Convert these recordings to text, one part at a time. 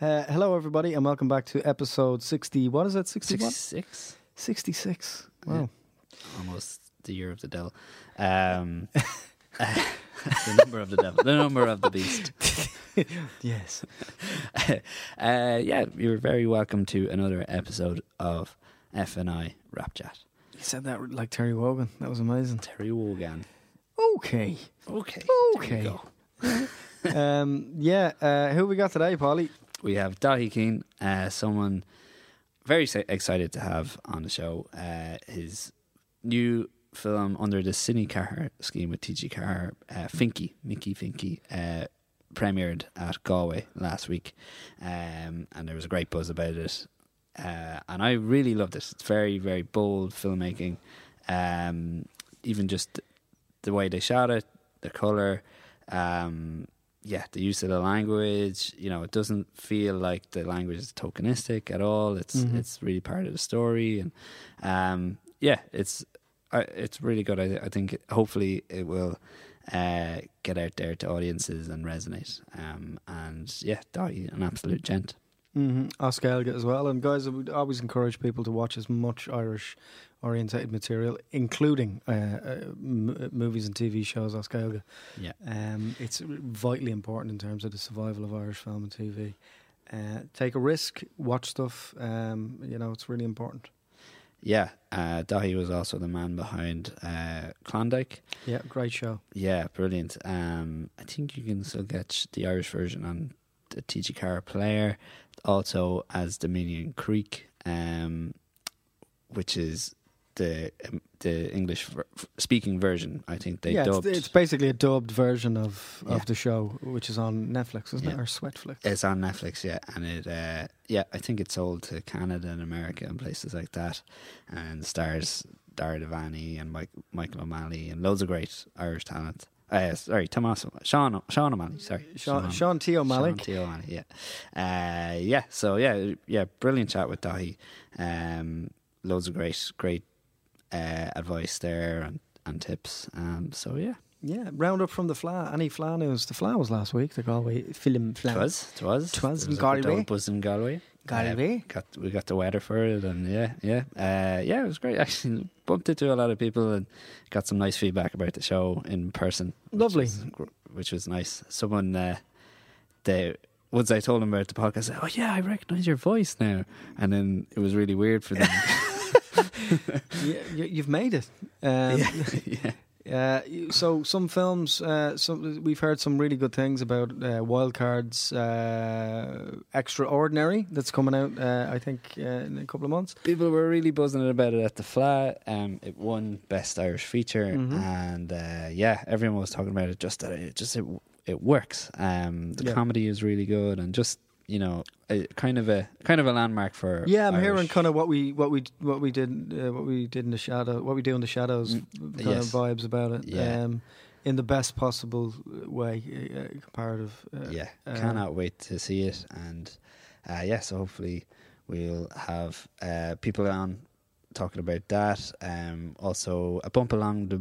Uh, hello, everybody, and welcome back to episode 60. What is it? 61? 66. 66. Wow. Almost the year of the devil. Um, the number of the devil. The number of the beast. Yes. uh, yeah, you're very welcome to another episode of F&I Wrapchat. You said that like Terry Wogan. That was amazing. Terry Wogan. Okay. Okay. Okay. There we go. um, yeah, uh, who we got today, Polly? We have Dathaí Keane, uh, someone very excited to have on the show. Uh, his new film under the Cine4 scheme with TG4, uh, Finky, Mickey Finky, uh, premiered at Galway last week. Um, and there was a great buzz about it. Uh, and I really loved it. It's very, very bold filmmaking. Um, even just the way they shot it, the colour, um, yeah, the use of the language. You know, it doesn't feel like the language is tokenistic at all. It's Mhm. it's really part of the story, and um, yeah, it's I, it's really good. I, I think hopefully it will uh, get out there to audiences and resonate. Um, and yeah, Dottie, an absolute gent. Mm-hmm. Oscar Elga as well. And guys, I would always encourage people to watch as much Irish orientated material, including uh, uh, m- movies and TV shows. Oscar Yeah, Um, it's vitally important in terms of the survival of Irish film and TV. Uh, take a risk, watch stuff. Um, you know, it's really important. yeah. Uh, Dathaí was also the man behind uh, Klondike. Yeah, great show. Yeah, brilliant. Um, I think you can still get the Irish version on the TG4 player, also as Dominion Creek, um, which is the um, the English ver- speaking version. I think they yeah, it's, dubbed. it's basically a dubbed version of, Yeah. of the show, which is on Netflix, isn't it? Or Sweatflix. It's on Netflix, yeah, and it, uh, yeah, I think it's sold to Canada and America and places like that, and stars Dara Devaney and Mike, Michael O'Malley and loads of great Irish talent. Uh, sorry, Tommaso, Sean, Sean O'Malley. Sorry, Sean, Sean T. O'Malley. Sean T. O'Malley, yeah, uh, yeah. So yeah, yeah, brilliant chat with Dathaí. Um, loads of great, great uh, advice there and, and tips. Um, so yeah, Yeah, round up from the Fleadh. Any Fleadh news? The Fleadh was last week, the Galway film Fleadh. it was, it was, Twas in was Galway. of in Galway. Galway. Uh, got we got the weather for it, and yeah, yeah, uh, yeah. It was great. Actually, bumped into a lot of people and got some nice feedback about the show in person. which Lovely. was which was nice. Someone, uh, they once I told them about the podcast, said, "Oh yeah, I recognise your voice now," and then it was really weird for them. Yeah, you, you've made it. Um, yeah, yeah. Uh, so some films, uh, some we've heard some really good things about uh, Wildcards uh, Extraordinary that's coming out. Uh, I think uh, in a couple of months. People were really buzzing about it at the flat. Um, it won Best Irish Feature, Mhm. and uh, yeah, everyone was talking about it. Just that it just it, it works. Um, the Yeah. comedy is really good, and just you know, a, kind of a kind of a landmark for Yeah, I'm Irish. hearing kind of what we what we what we did uh, what we did in the shadow what we do in the shadows Mm, kind yes. of vibes about it. Yeah. Um, in the best possible way, uh, comparative. Uh, yeah, uh, cannot wait to see it, and uh, yeah, so hopefully we'll have uh, people on talking about that. Um, also, a bump along the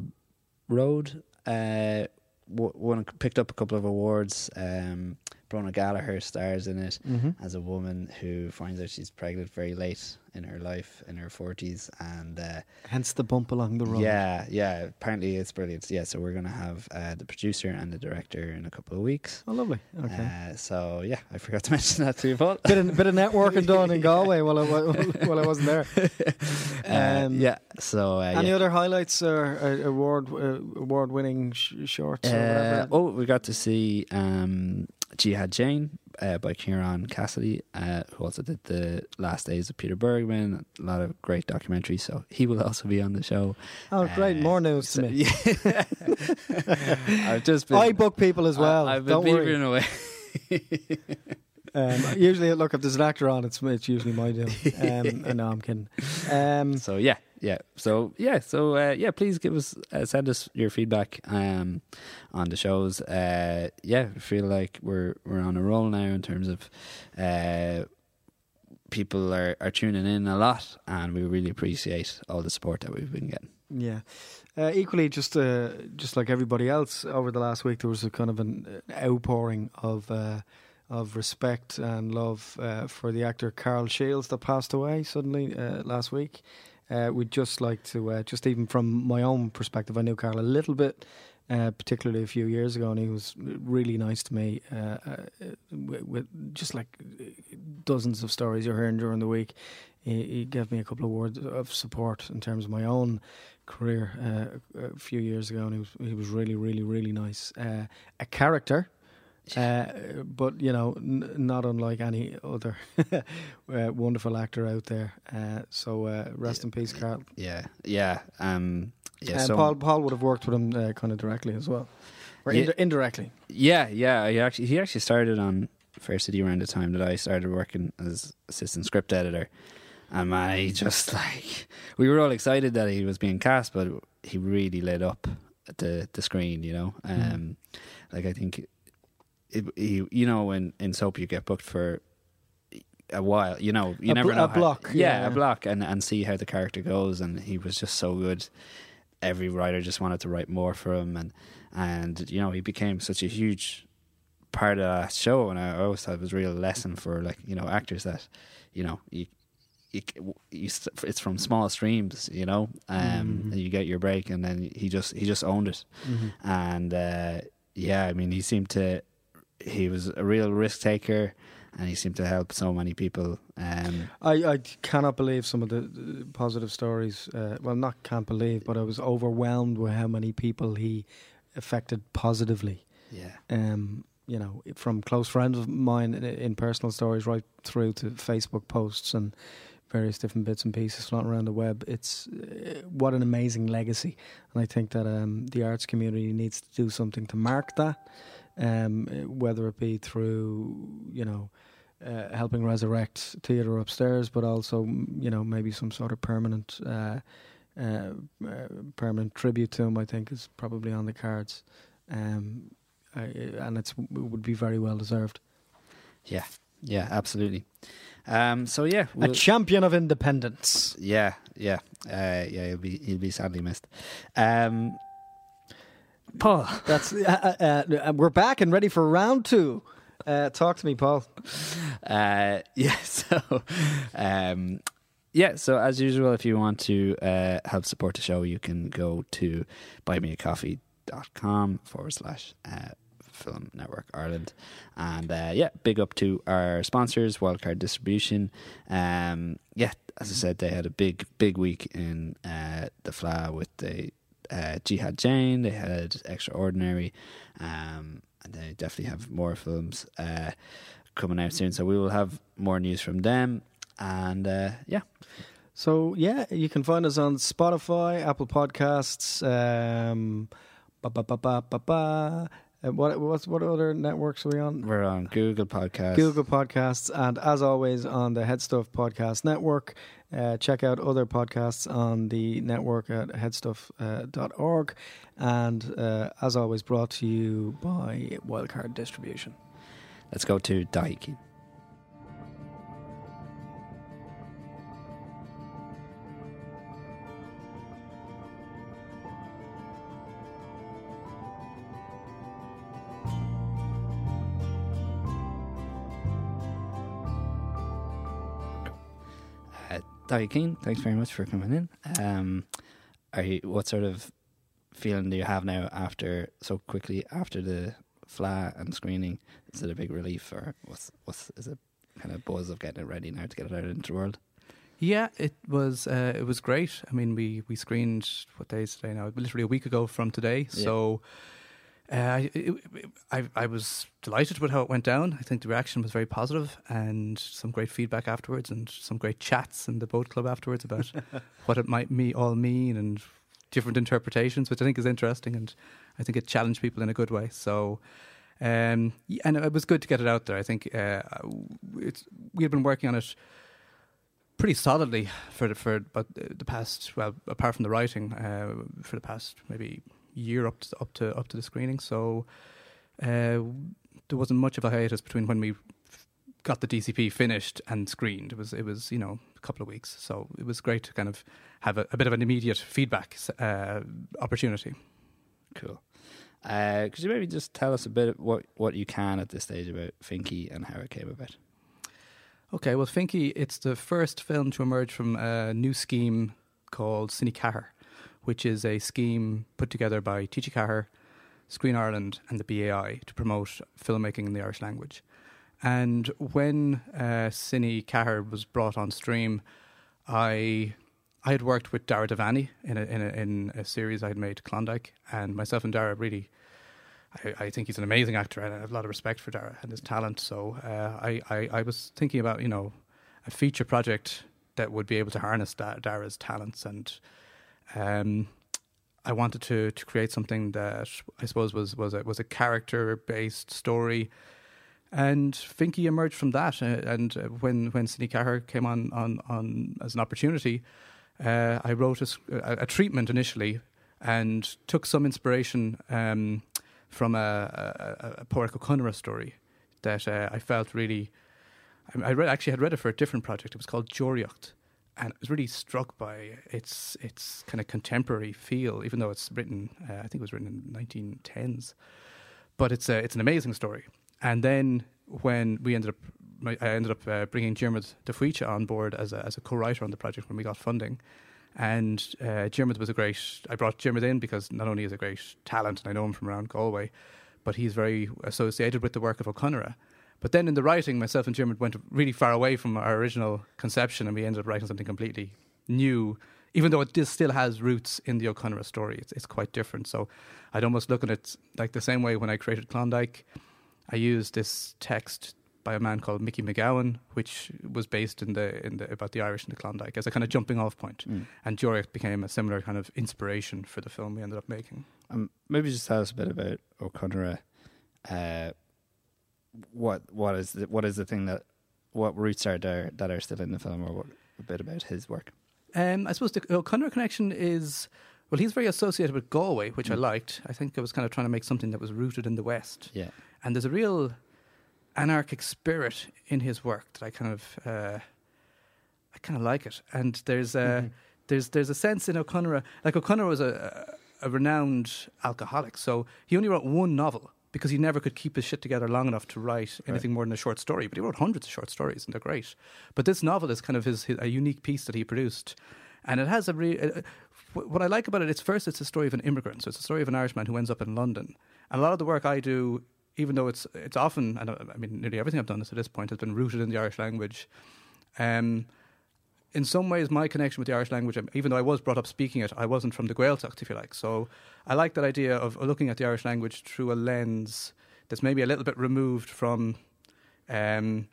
road. Uh, w- one picked up a couple of awards. Um, Bronagh Gallagher stars in it mhm. as a woman who finds out she's pregnant very late in her life, in her forties, and uh, Hence the bump along the road. yeah, yeah. Apparently, it's brilliant. Yeah, so we're gonna have uh, the producer and the director in a couple of weeks. Oh, lovely. Okay. Uh, so yeah, I forgot to mention that to you, Paul. bit of bit of networking done in Galway while I while I wasn't there. Uh, Um, yeah. So uh, Any yeah. other highlights or uh, award uh, award winning sh- shorts? or Uh, whatever? oh, we got to see um, Jihad Jane uh, by Kieran Cassidy, uh, who also did the Last Days of Peter Bergmann. A lot of great documentaries, so he will also be on the show. Oh, great! Uh, More news so- to me. yeah. I've just been. I book people as well. I, have been Don't worry. away. Um, usually, look if there's an actor on, it's it's usually my doing. Um, uh, no, I'm kidding. Um, So yeah, yeah. So yeah, so uh, yeah. Please give us uh, send us your feedback um, on the shows. Uh, yeah, I feel like we're we're on a roll now in terms of uh, people are, are tuning in a lot, and we really appreciate all the support that we've been getting. yeah. Uh, equally, just uh, just like everybody else over the last week, there was a kind of an uh, outpouring of uh, of respect and love uh, for the actor Karl Shiels that passed away suddenly uh, last week. Uh, we'd just like to, uh, just even from my own perspective, I knew Karl a little bit, uh, particularly a few years ago, and he was really nice to me. Uh, with, with just like dozens of stories you're hearing during the week, he, he gave me a couple of words of support in terms of my own career a few years ago, and he was he was really, really, really nice. A character. Uh, but you know, n- not unlike any other uh, wonderful actor out there. Uh, so uh, rest in peace, Karl. Yeah, yeah, um, yeah. and so Paul Paul would have worked with him uh, kind of directly as well, or Yeah. indi- indirectly. Yeah, yeah. He actually he actually started on Fair City around the time that I started working as assistant script editor. And I just like we were all excited that he was being cast, but he really lit up the the screen. You know, um, Mm. like I think it, he, you know, when in soap you get booked for a while. You know, you A never bl- know a how- block, yeah, yeah. a block, and and see how the character goes. And he was just so good. Every writer just wanted to write more for him, and and you know he became such a huge part of that show. And I always thought it was a real lesson for like you know actors that you know you. You, you, it's from small streams, you know, um, Mhm. and you get your break, and then he just he just owned it, and uh, yeah, I mean, he seemed to he was a real risk taker, and he seemed to help so many people. Um, I, I cannot believe some of the positive stories. Uh, well, not can't believe, but I was overwhelmed with how many people he affected positively. yeah, Um, you know, from close friends of mine in, in personal stories right through to Facebook posts and various different bits and pieces floating around the web. It's uh, what an amazing legacy, and I think that um, the arts community needs to do something to mark that, um, whether it be through you know. Uh, helping resurrect theatre upstairs, but also you know maybe some sort of permanent, uh, uh, uh, permanent tribute to him. I think is probably on the cards. Um, I, and it's it would be very well deserved. yeah, yeah, absolutely. Um, so yeah, a we'll- champion of independence. yeah, yeah, uh, yeah. He'll be he'll be sadly missed. Um, Paul, That's uh, uh, uh, we're back and ready for round two. Uh, talk to me, Paul. Uh, yeah, so um, yeah, so as usual, if you want to uh, help support the show, you can go to buymeacoffee.com forward slash uh, Film Network Ireland. And uh, yeah, big up to our sponsors, Wildcard Distribution. Um, yeah, as I said, they had a big, big week in uh, the Fleadh with the uh, Jihad Jane, they had Extraordinary, um, and they definitely have more films uh, coming out soon. So we will have more news from them. And uh, yeah, So yeah, you can find us on Spotify, Apple Podcasts, um, ba ba ba ba ba ba. Uh, what what's what other networks are we on? we're on Google Podcasts. Google Podcasts, and as always on the HeadStuff Podcast Network. Uh, check out other podcasts on the network at headstuff.org. and uh, as always, brought to you by Wildcard Distribution. Let's go to Dathaí. Dathaí Keane, thanks very much for coming in. Um, are you, what sort of feeling do you have now after so quickly after the Fleadh and screening? Is it a big relief, or what's what's is it kind of buzz of getting it ready now to get it out into the world? Yeah, it was uh, it was great. I mean, we we screened what day is today now? Literally a week ago from today. Yeah. So uh, I, it, I I was delighted with how it went down. I think the reaction was very positive and some great feedback afterwards, and some great chats in the boat club afterwards about what it might me all mean and different interpretations, which I think is interesting, and I think it challenged people in a good way. So. Um, and it was good to get it out there. I think uh, it's we had been working on it pretty solidly for the, for but the past well apart from the writing uh, for the past maybe year up to up to up to the screening. So uh, there wasn't much of a hiatus between when we f- got the DCP finished and screened. It was it was you know a couple of weeks. So it was great to kind of have a, a bit of an immediate feedback uh, opportunity. Cool. Uh, could you maybe just tell us a bit what what you can at this stage about Finky and how it came about? Okay, well, Finky, it's the first film to emerge from a new scheme called Cine4, which is a scheme put together by TG4, Screen Ireland, and the BAI to promote filmmaking in the Irish language. And when uh, Cine4 was brought on stream, I I had worked with Dara Devaney in a, in a, in a series I had made, Klondike, and myself and Dara really. I, I think he's an amazing actor, and I have a lot of respect for Dara and his talent. So uh, I, I, I was thinking about you know a feature project that would be able to harness da- Dara's talents, and um, I wanted to to create something that I suppose was was a, was a character based story and Finky emerged from that. Uh, and uh, when when Cine4 came on on on as an opportunity, uh, I wrote a, a, treatment initially and took some inspiration um, from a, a, a Ó Conaire story that uh, I felt really. I, read, actually had read it for a different project. It was called Deoraíocht, and I was really struck by its its kind of contemporary feel, even though it's written. Uh, I think it was written in 1910s, but it's a, it's an amazing story. And then when we ended up, I ended up uh, bringing Diarmuid de Faoite on board as a, as a co-writer on the project when we got funding. And uh, was a great. I brought Diarmuid in because not only is a great talent, and I know him from around Galway, but he's very associated with the work of O'Connor. But then in the writing, myself and Diarmuid went really far away from our original conception, and we ended up writing something completely new. Even though it still has roots in the O'Connor story, it's, it's quite different. So I'd almost look at it like the same way when I created Klondike. I used this text by a man called Mickey McGowan, which was based in the in the about the Irish and the Klondike as a kind of jumping off point. Mm. And Deoraíocht became a similar kind of inspiration for the film we ended up making. Um, maybe just tell us a bit about O'Connor. Uh, what what is the, what is the thing that what roots are there that are still in the film, or what, a bit about his work? Um, I suppose the Ó Conaire connection is well, he's very associated with Galway, which mm. I liked. I think I was kind of trying to make something that was rooted in the West. Yeah. And there's a real anarchic spirit in his work that I kind of uh, I kind of like it. And there's a mm-hmm. there's there's a sense in O'Connor like O'Connor was a, a renowned alcoholic, so he only wrote one novel because he never could keep his shit together long enough to write anything right. more than a short story. But he wrote hundreds of short stories, and they're great. But this novel is kind of his, his a unique piece that he produced, and it has a real. Uh, what I like about it, it's first, it's a story of an immigrant. So it's a story of an Irishman who ends up in London. And a lot of the work I do even though it's it's often, and I mean, nearly everything I've done to this point has been rooted in the Irish language. Um, in some ways, my connection with the Irish language, um, even though I was brought up speaking it, I wasn't from the Gaeltacht, if you like. So I like that idea of looking at the Irish language through a lens that's maybe a little bit removed from, um,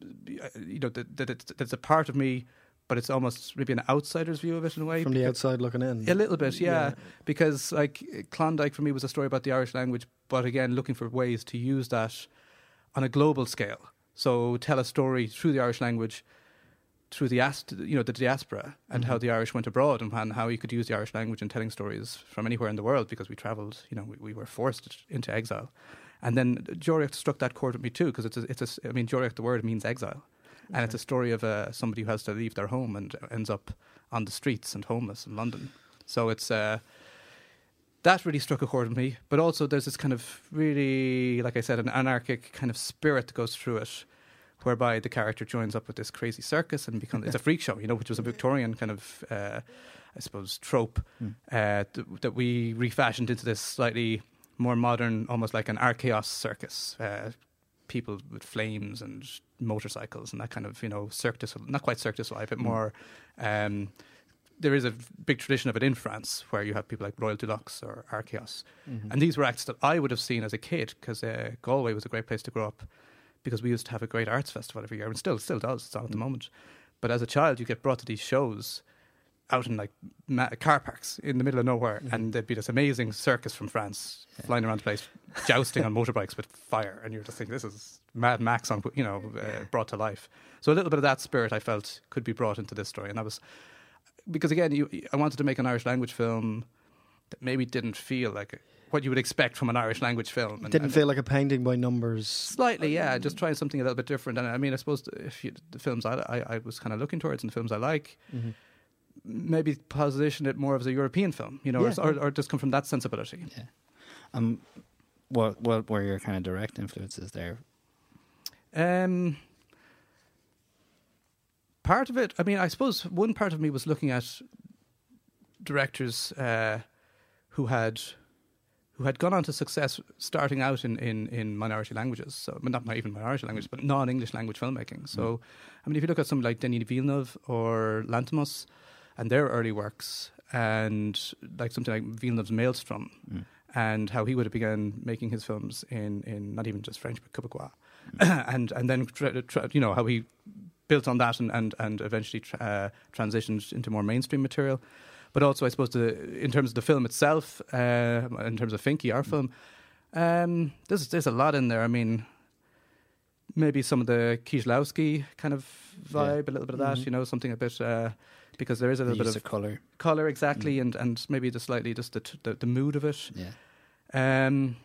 you know, that, that that's a part of me but it's almost maybe an outsider's view of it in a way. From the outside looking in. A little bit, yeah. yeah. Because like Klondike for me was a story about the Irish language, but again, looking for ways to use that on a global scale. So tell a story through the Irish language, through the you know the diaspora, and mm-hmm. how the Irish went abroad, and how you could use the Irish language in telling stories from anywhere in the world because we travelled. You know, we, we, were forced into exile, and then Deoraíocht struck that chord with me too because it's a, it's a, I mean Deoraíocht the word means exile, okay. and it's a story of uh, somebody who has to leave their home and ends up on the streets and homeless in London. So it's. Uh, that really struck a chord with me. But also, there's this kind of really, like I said, an anarchic kind of spirit that goes through it, whereby the character joins up with this crazy circus and becomes it's a freak show, you know, which was a Victorian kind of, uh, I suppose, trope mm. uh, th- that we refashioned into this slightly more modern, almost like an Archaos circus. Uh, people with flames and motorcycles and that kind of, you know, circus, not quite circus life, but mm. more. Um, there is a big tradition of it in France where you have people like Royal de Luxe or Archaos. Mm-hmm. And these were acts that I would have seen as a kid because uh, Galway was a great place to grow up because we used to have a great arts festival every year and still still does. It's on at the moment. But as a child, you get brought to these shows out in like ma- car parks in the middle of nowhere, mm-hmm. and there'd be this amazing circus from France yeah. flying around the place, jousting on motorbikes with fire, and you're just thinking, this is Mad Max on you know uh, brought to life. So a little bit of that spirit I felt could be brought into this story, and I was because again, you, I wanted to make an Irish language film that maybe didn't feel like what you would expect from an Irish language film. And, didn't and feel like a painting by numbers. Slightly, yeah. Just trying something a little bit different. And I mean, I suppose if you, the films I, I, I, was kind of looking towards and the films I like, mm-hmm. maybe position it more as a European film, you know, yeah. or, or, or, just come from that sensibility. Yeah. Um, what what were your kind of direct influences there? Um, part of it, I mean, I suppose one part of me was looking at directors uh, who had who had gone on to success starting out in, in, in minority languages. So not even minority languages, but non-English language filmmaking. So, I mean, if you look at somebody like Denis Villeneuve or Lanthimos and their early works, and like something like Villeneuve's Maelstrom, Mm. and how he would have begun making his films in, in not even just French but Quebecois, and and then tra- tra- you know how he built on that and and and eventually tra- uh, transitioned into more mainstream material. But also, I suppose, the, in terms of the film itself, uh, in terms of Finky, our film, um, there's there's a lot in there. I mean, maybe some of the Kieślowski kind of vibe, a little bit of that, Mhm. you know, something a bit uh, because there is a little bit of of color. color exactly, and and maybe the slightly just the t- the, the mood of it. Yeah. Um,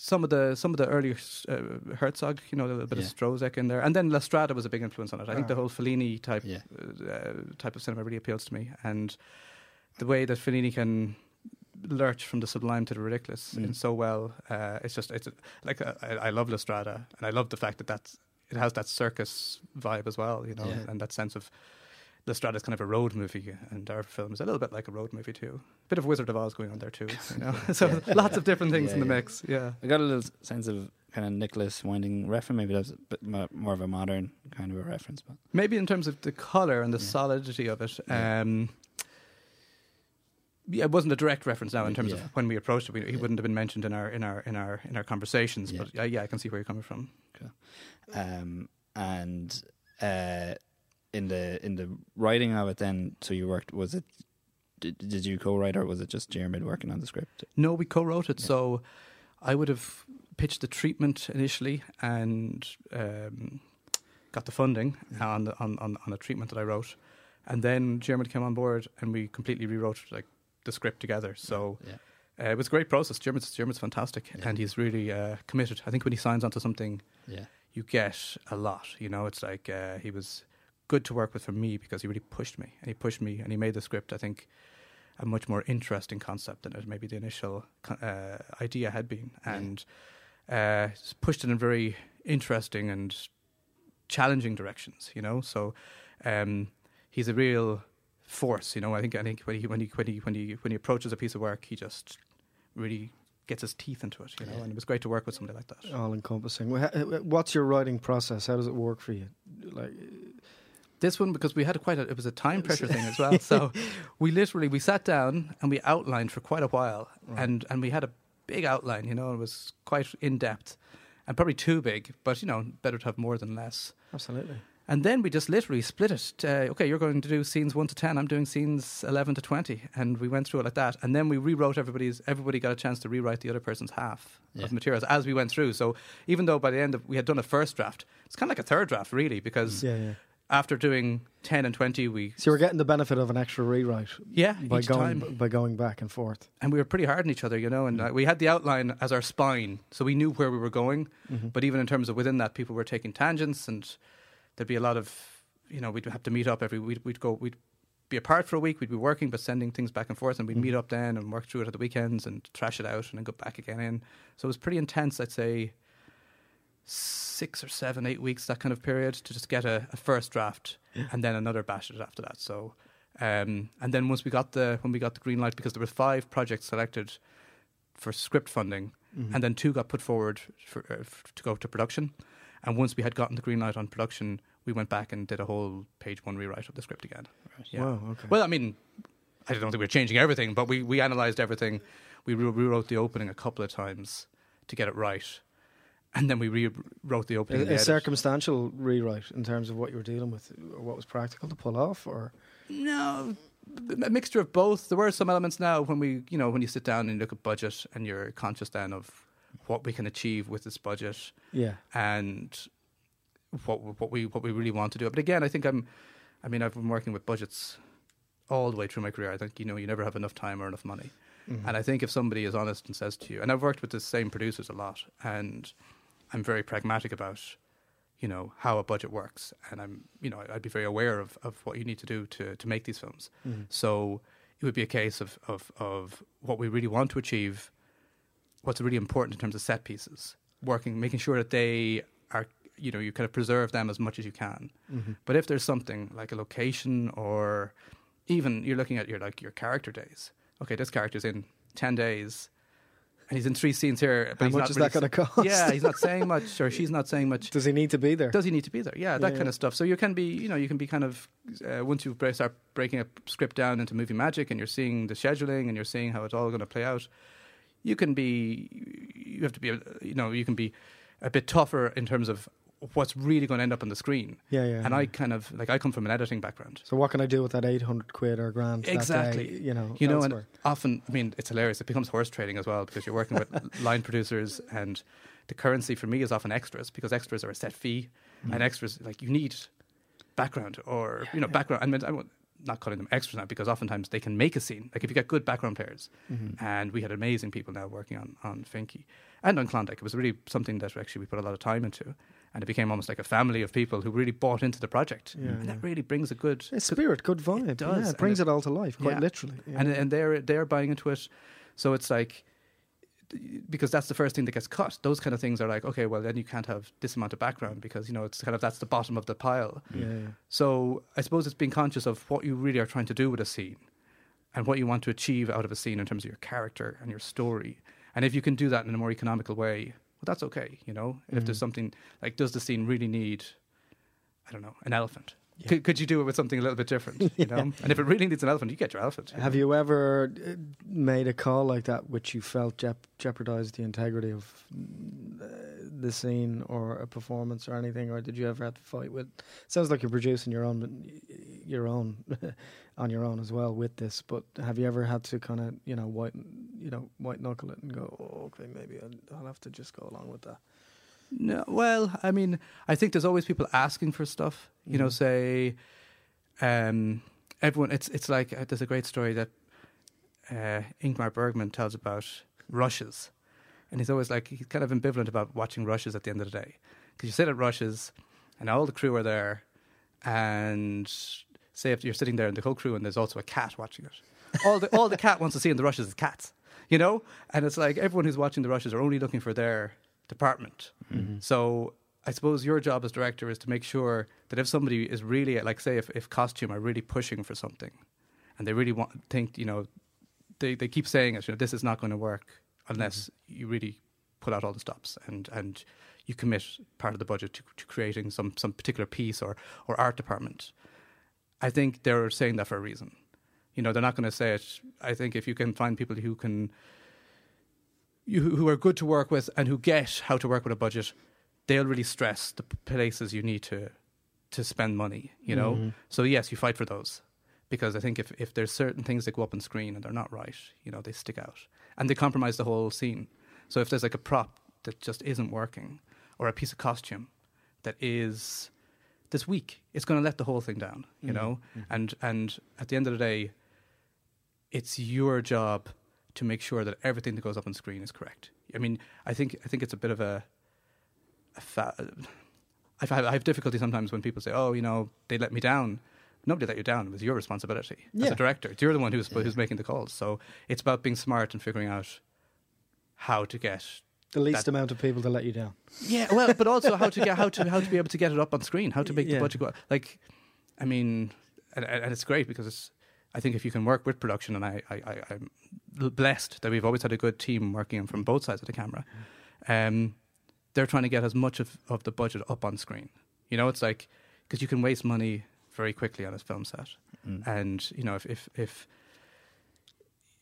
some of the some of the early uh, Herzog, you know, a little bit Yeah. of Stroszek in there, and then La Strada was a big influence on it. I think the Ah. whole Fellini type Yeah. uh, type of cinema really appeals to me, and the way that Fellini can lurch from the sublime to the ridiculous Mm. in so well, uh, it's just it's like uh, I, I love La Strada, and I love the fact that that's it has that circus vibe as well, you know, Yeah. and that sense of La Strada's kind of a road movie, and our film is a little bit like a road movie too. A Bit of Wizard of Oz going on there too, you know. so Yeah. lots of different things Yeah, in the mix. Yeah. I got a little sense of kind of Nicolas Winding Refn. Maybe that's a bit more of a modern kind of a reference, but Maybe in terms of the color and the solidity of it. Um, yeah, it wasn't a direct reference now in terms of when we approached it. We, he wouldn't have been mentioned in our in our in our in our conversations. But yeah, yeah, I can see where you're coming from. um, and uh, in the in the writing of it, then so you worked. Was it? Did, did you co-write or was it just Diarmuid working on the script? No, we co-wrote it, Yeah. so I would have pitched the treatment initially and um, got the funding Yeah. on, the, on on on a treatment that I wrote, and then Diarmuid came on board and we completely rewrote like the script together. So. Yeah. Uh, it was a great process. Diarmuid's, Diarmuid's fantastic, Yeah. and he's really uh, committed. I think when he signs onto something, Yeah. you get a lot. You know, it's like uh, he was good to work with for me because he really pushed me, and he pushed me, and he made the script. I think a much more interesting concept than it maybe the initial uh, idea had been, and uh, pushed it in very interesting and challenging directions. You know, so um, he's a real force. You know, I think I think when he when he when he when he when he approaches a piece of work, he just really gets his teeth into it. You know, and it was great to work with somebody like that. All encompassing. What's your writing process? How does it work for you? Like, this one because we had quite a, it was a time pressure thing as well. So we literally we sat down and we outlined for quite a while, Right. and and we had a big outline. You know, it was quite in depth, and probably too big. But you know, better to have more than less. absolutely. And then we just literally split it. Uh, okay, you're going to do scenes one to ten. I'm doing scenes eleven to twenty, and we went through it like that. And then we rewrote everybody's. Everybody got a chance to rewrite the other person's half Yeah. of materials as we went through. So even though by the end of we had done a first draft, it's kind of like a third draft, really, because Yeah, yeah. After doing ten and twenty, weeks. So you're getting the benefit of an extra rewrite yeah by each going time, by going back and forth. and we were pretty hard on each other, you know. And uh, we had the outline as our spine, so we knew where we were going. Mhm. But even in terms of within that, people were taking tangents, and there'd be a lot of, you know, we'd have to meet up every. We'd, we'd go. We'd be apart for a week. We'd be working, but sending things back and forth, and we'd Mhm. meet up then and work through it at the weekends and trash it out, and then go back again in. So it was pretty intense. I'd say six or seven, eight weeks that kind of period to just get a, a first draft, and then another batch after that. So. Um, and then once we got the when we got the green light because there were five projects selected for script funding, Mhm. and then two got put forward for, uh, f- to go to production. And once we had gotten the green light on production, we went back and did a whole page one rewrite of the script again. Yeah. Wow. Okay. Well, I mean, I don't think we were changing everything, but we, we analysed everything. We re- rewrote the opening a couple of times to get it right. And then we rewrote the opening. a, a circumstantial rewrite in terms of what you were dealing with, or what was practical to pull off, or No, a mixture of both. There were some elements now when we, you know, when you sit down and you look at budget and you're conscious then of what we can achieve with this budget yeah, and what what we what we really want to do. But again, I think I'm. I mean, I've been working with budgets all the way through my career. I think you know you never have enough time or enough money. Mhm. And I think if somebody is honest and says to you, and I've worked with the same producers a lot, and I'm very pragmatic about, you know, how a budget works, and I'm, you know, I'd be very aware of, of what you need to do to to make these films. Mhm. So it would be a case of, of, of what we really want to achieve. what's really important in terms of set pieces, working, making sure that they are, you know, you kind of preserve them as much as you can. Mm-hmm. But if there's something like a location or even you're looking at your like your character days. Okay, this character's in ten days, and he's in three scenes here. But How he's much not is really that going to cost? yeah, he's not saying much, or she's not saying much. Does he need to be there? Does he need to be there? Yeah, that Yeah, kind of stuff. So you can be, you know, you can be kind of uh, once you start breaking a script down into movie magic, and you're seeing the scheduling, and you're seeing how it's all going to play out. You can be, you have to be, you know, you can be a bit tougher in terms of what's really going to end up on the screen. yeah, yeah. And yeah. I kind of like I come from an editing background. So what can I do with that eight hundred quid or grand? that Exactly. day, you know. You know, elsewhere? and often, I mean, it's hilarious. It becomes horse trading as well because you're working with line producers, and the currency for me is often extras because extras are a set fee, Mm. and extras like you need background or you know background. I mean, I'm not calling them extras now because oftentimes they can make a scene. Like if you get good background players, Mhm. and we had amazing people now working on on Finky and on Klondike. It was really something that actually we put a lot of time into, and it became almost like a family of people who really bought into the project, Yeah, and yeah. that really brings a good spirit, good vibe. It does, Yeah, it brings it- it, all to life, quite literally. And and they're they're buying into it. So it's like because that's the first thing that gets cut. Those kind of things are like okay, well then you can't have this amount of background because you know it's kind of that's the bottom of the pile. yeah. So I suppose it's being conscious of what you really are trying to do with a scene and what you want to achieve out of a scene in terms of your character and your story. And if you can do that in a more economical way, well, that's okay, you know. And if there's Mhm. something like, does the scene really need, I don't know, an elephant? Yeah. Could, could you do it with something a little bit different, you Yeah. know? And if it really needs an elephant, you get your elephant. Have you ever uh, made a call like that which you felt jep- jeopardized the integrity of uh, the scene or a performance or anything, or did you ever have to fight with? Sounds like you're producing your own, your own, on your own as well with this. But have you ever had to kind of, you know, white, you know, white knuckle it and go, oh, okay, maybe I'll, I'll have to just go along with that. No, well, I mean, I think there's always people asking for stuff. You know, Mhm. say, um, everyone. It's it's like uh, there's a great story that uh, Ingmar Bergman tells about rushes, and he's always like he's kind of ambivalent about watching rushes at the end of the day because you sit at rushes, and all the crew are there, and say if you're sitting there and the whole crew and there's also a cat watching it, all the all the cat wants to see in the rushes is cats, you know, and it's like everyone who's watching the rushes are only looking for their department. Mm-hmm. So I suppose your job as director is to make sure that if somebody is really like say if, if costume are really pushing for something and they really want think, you know, they, they keep saying it, you know, this is not going to work unless you really pull out all the stops and, and you commit part of the budget to, to creating some, some particular piece or, or art department. I think they're saying that for a reason. You know, they're not going to say it. I think if you can find people who can you, who are good to work with and who get how to work with a budget, they'll really stress the places you need to to spend money. You know, Mhm. so yes, you fight for those because I think if if there's certain things that go up on screen and they're not right, you know, they stick out and they compromise the whole scene. So if there's like a prop that just isn't working or a piece of costume that is that's weak, it's going to let the whole thing down. You Mhm. know, Mhm. and and at the end of the day, it's your job to make sure that everything that goes up on screen is correct. I mean, I think I think it's a bit of a, a fa- I've, I have difficulty sometimes when people say, "Oh, you know, they let me down." Nobody let you down. It was your responsibility as a director. You're the one who's who's making the calls. So it's about being smart and figuring out how to get. The least That- amount of people to let you down. Yeah, well, but also how to get how to how to be able to get it up on screen. How to make Yeah. the budget go. Up. Like, I mean, and, and it's great because it's. I think if you can work with production, and I, I, I, I'm blessed that we've always had a good team working from both sides of the camera. Um, they're trying to get as much of, of the budget up on screen. You know, it's like because you can waste money very quickly on a film set, Mm. and you know if if, if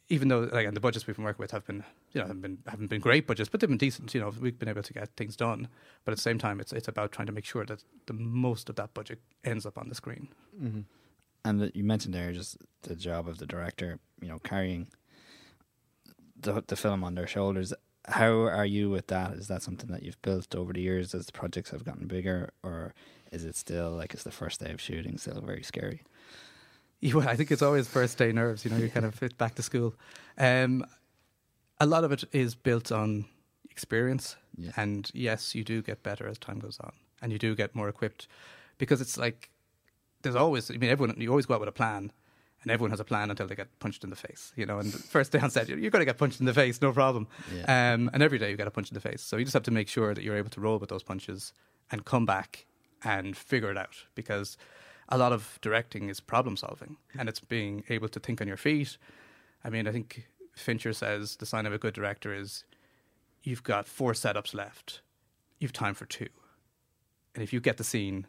even though like and the budgets we've been working with have been you know haven't been haven't been great budgets, but they've been decent. You know, we've been able to get things done. But at the same time, it's it's about trying to make sure that the most of that budget ends up on the screen. Mm-hmm. And that you mentioned there just the job of the director, you know, carrying the the film on their shoulders. How are you with that? Is that something that you've built over the years as the projects have gotten bigger, or is it still like it's the first day of shooting, still very scary? Yeah, well, I think it's always first day nerves. You know, you're kind of fit back to school. Um, a lot of it is built on experience, Yeah. and yes, you do get better as time goes on, and you do get more equipped because it's like there's always. I mean, everyone you always go out with a plan, and everyone has a plan until they get punched in the face. You know, and the first day on set, you're, you're going to get punched in the face, no problem. Yeah. Um, and every day you get a punch in the face. So you just have to make sure that you're able to roll with those punches and come back and figure it out because a lot of directing is problem solving and it's being able to think on your feet. I mean, I think Fincher says the sign of a good director is you've got four setups left, you've time for two. And if you get the scene,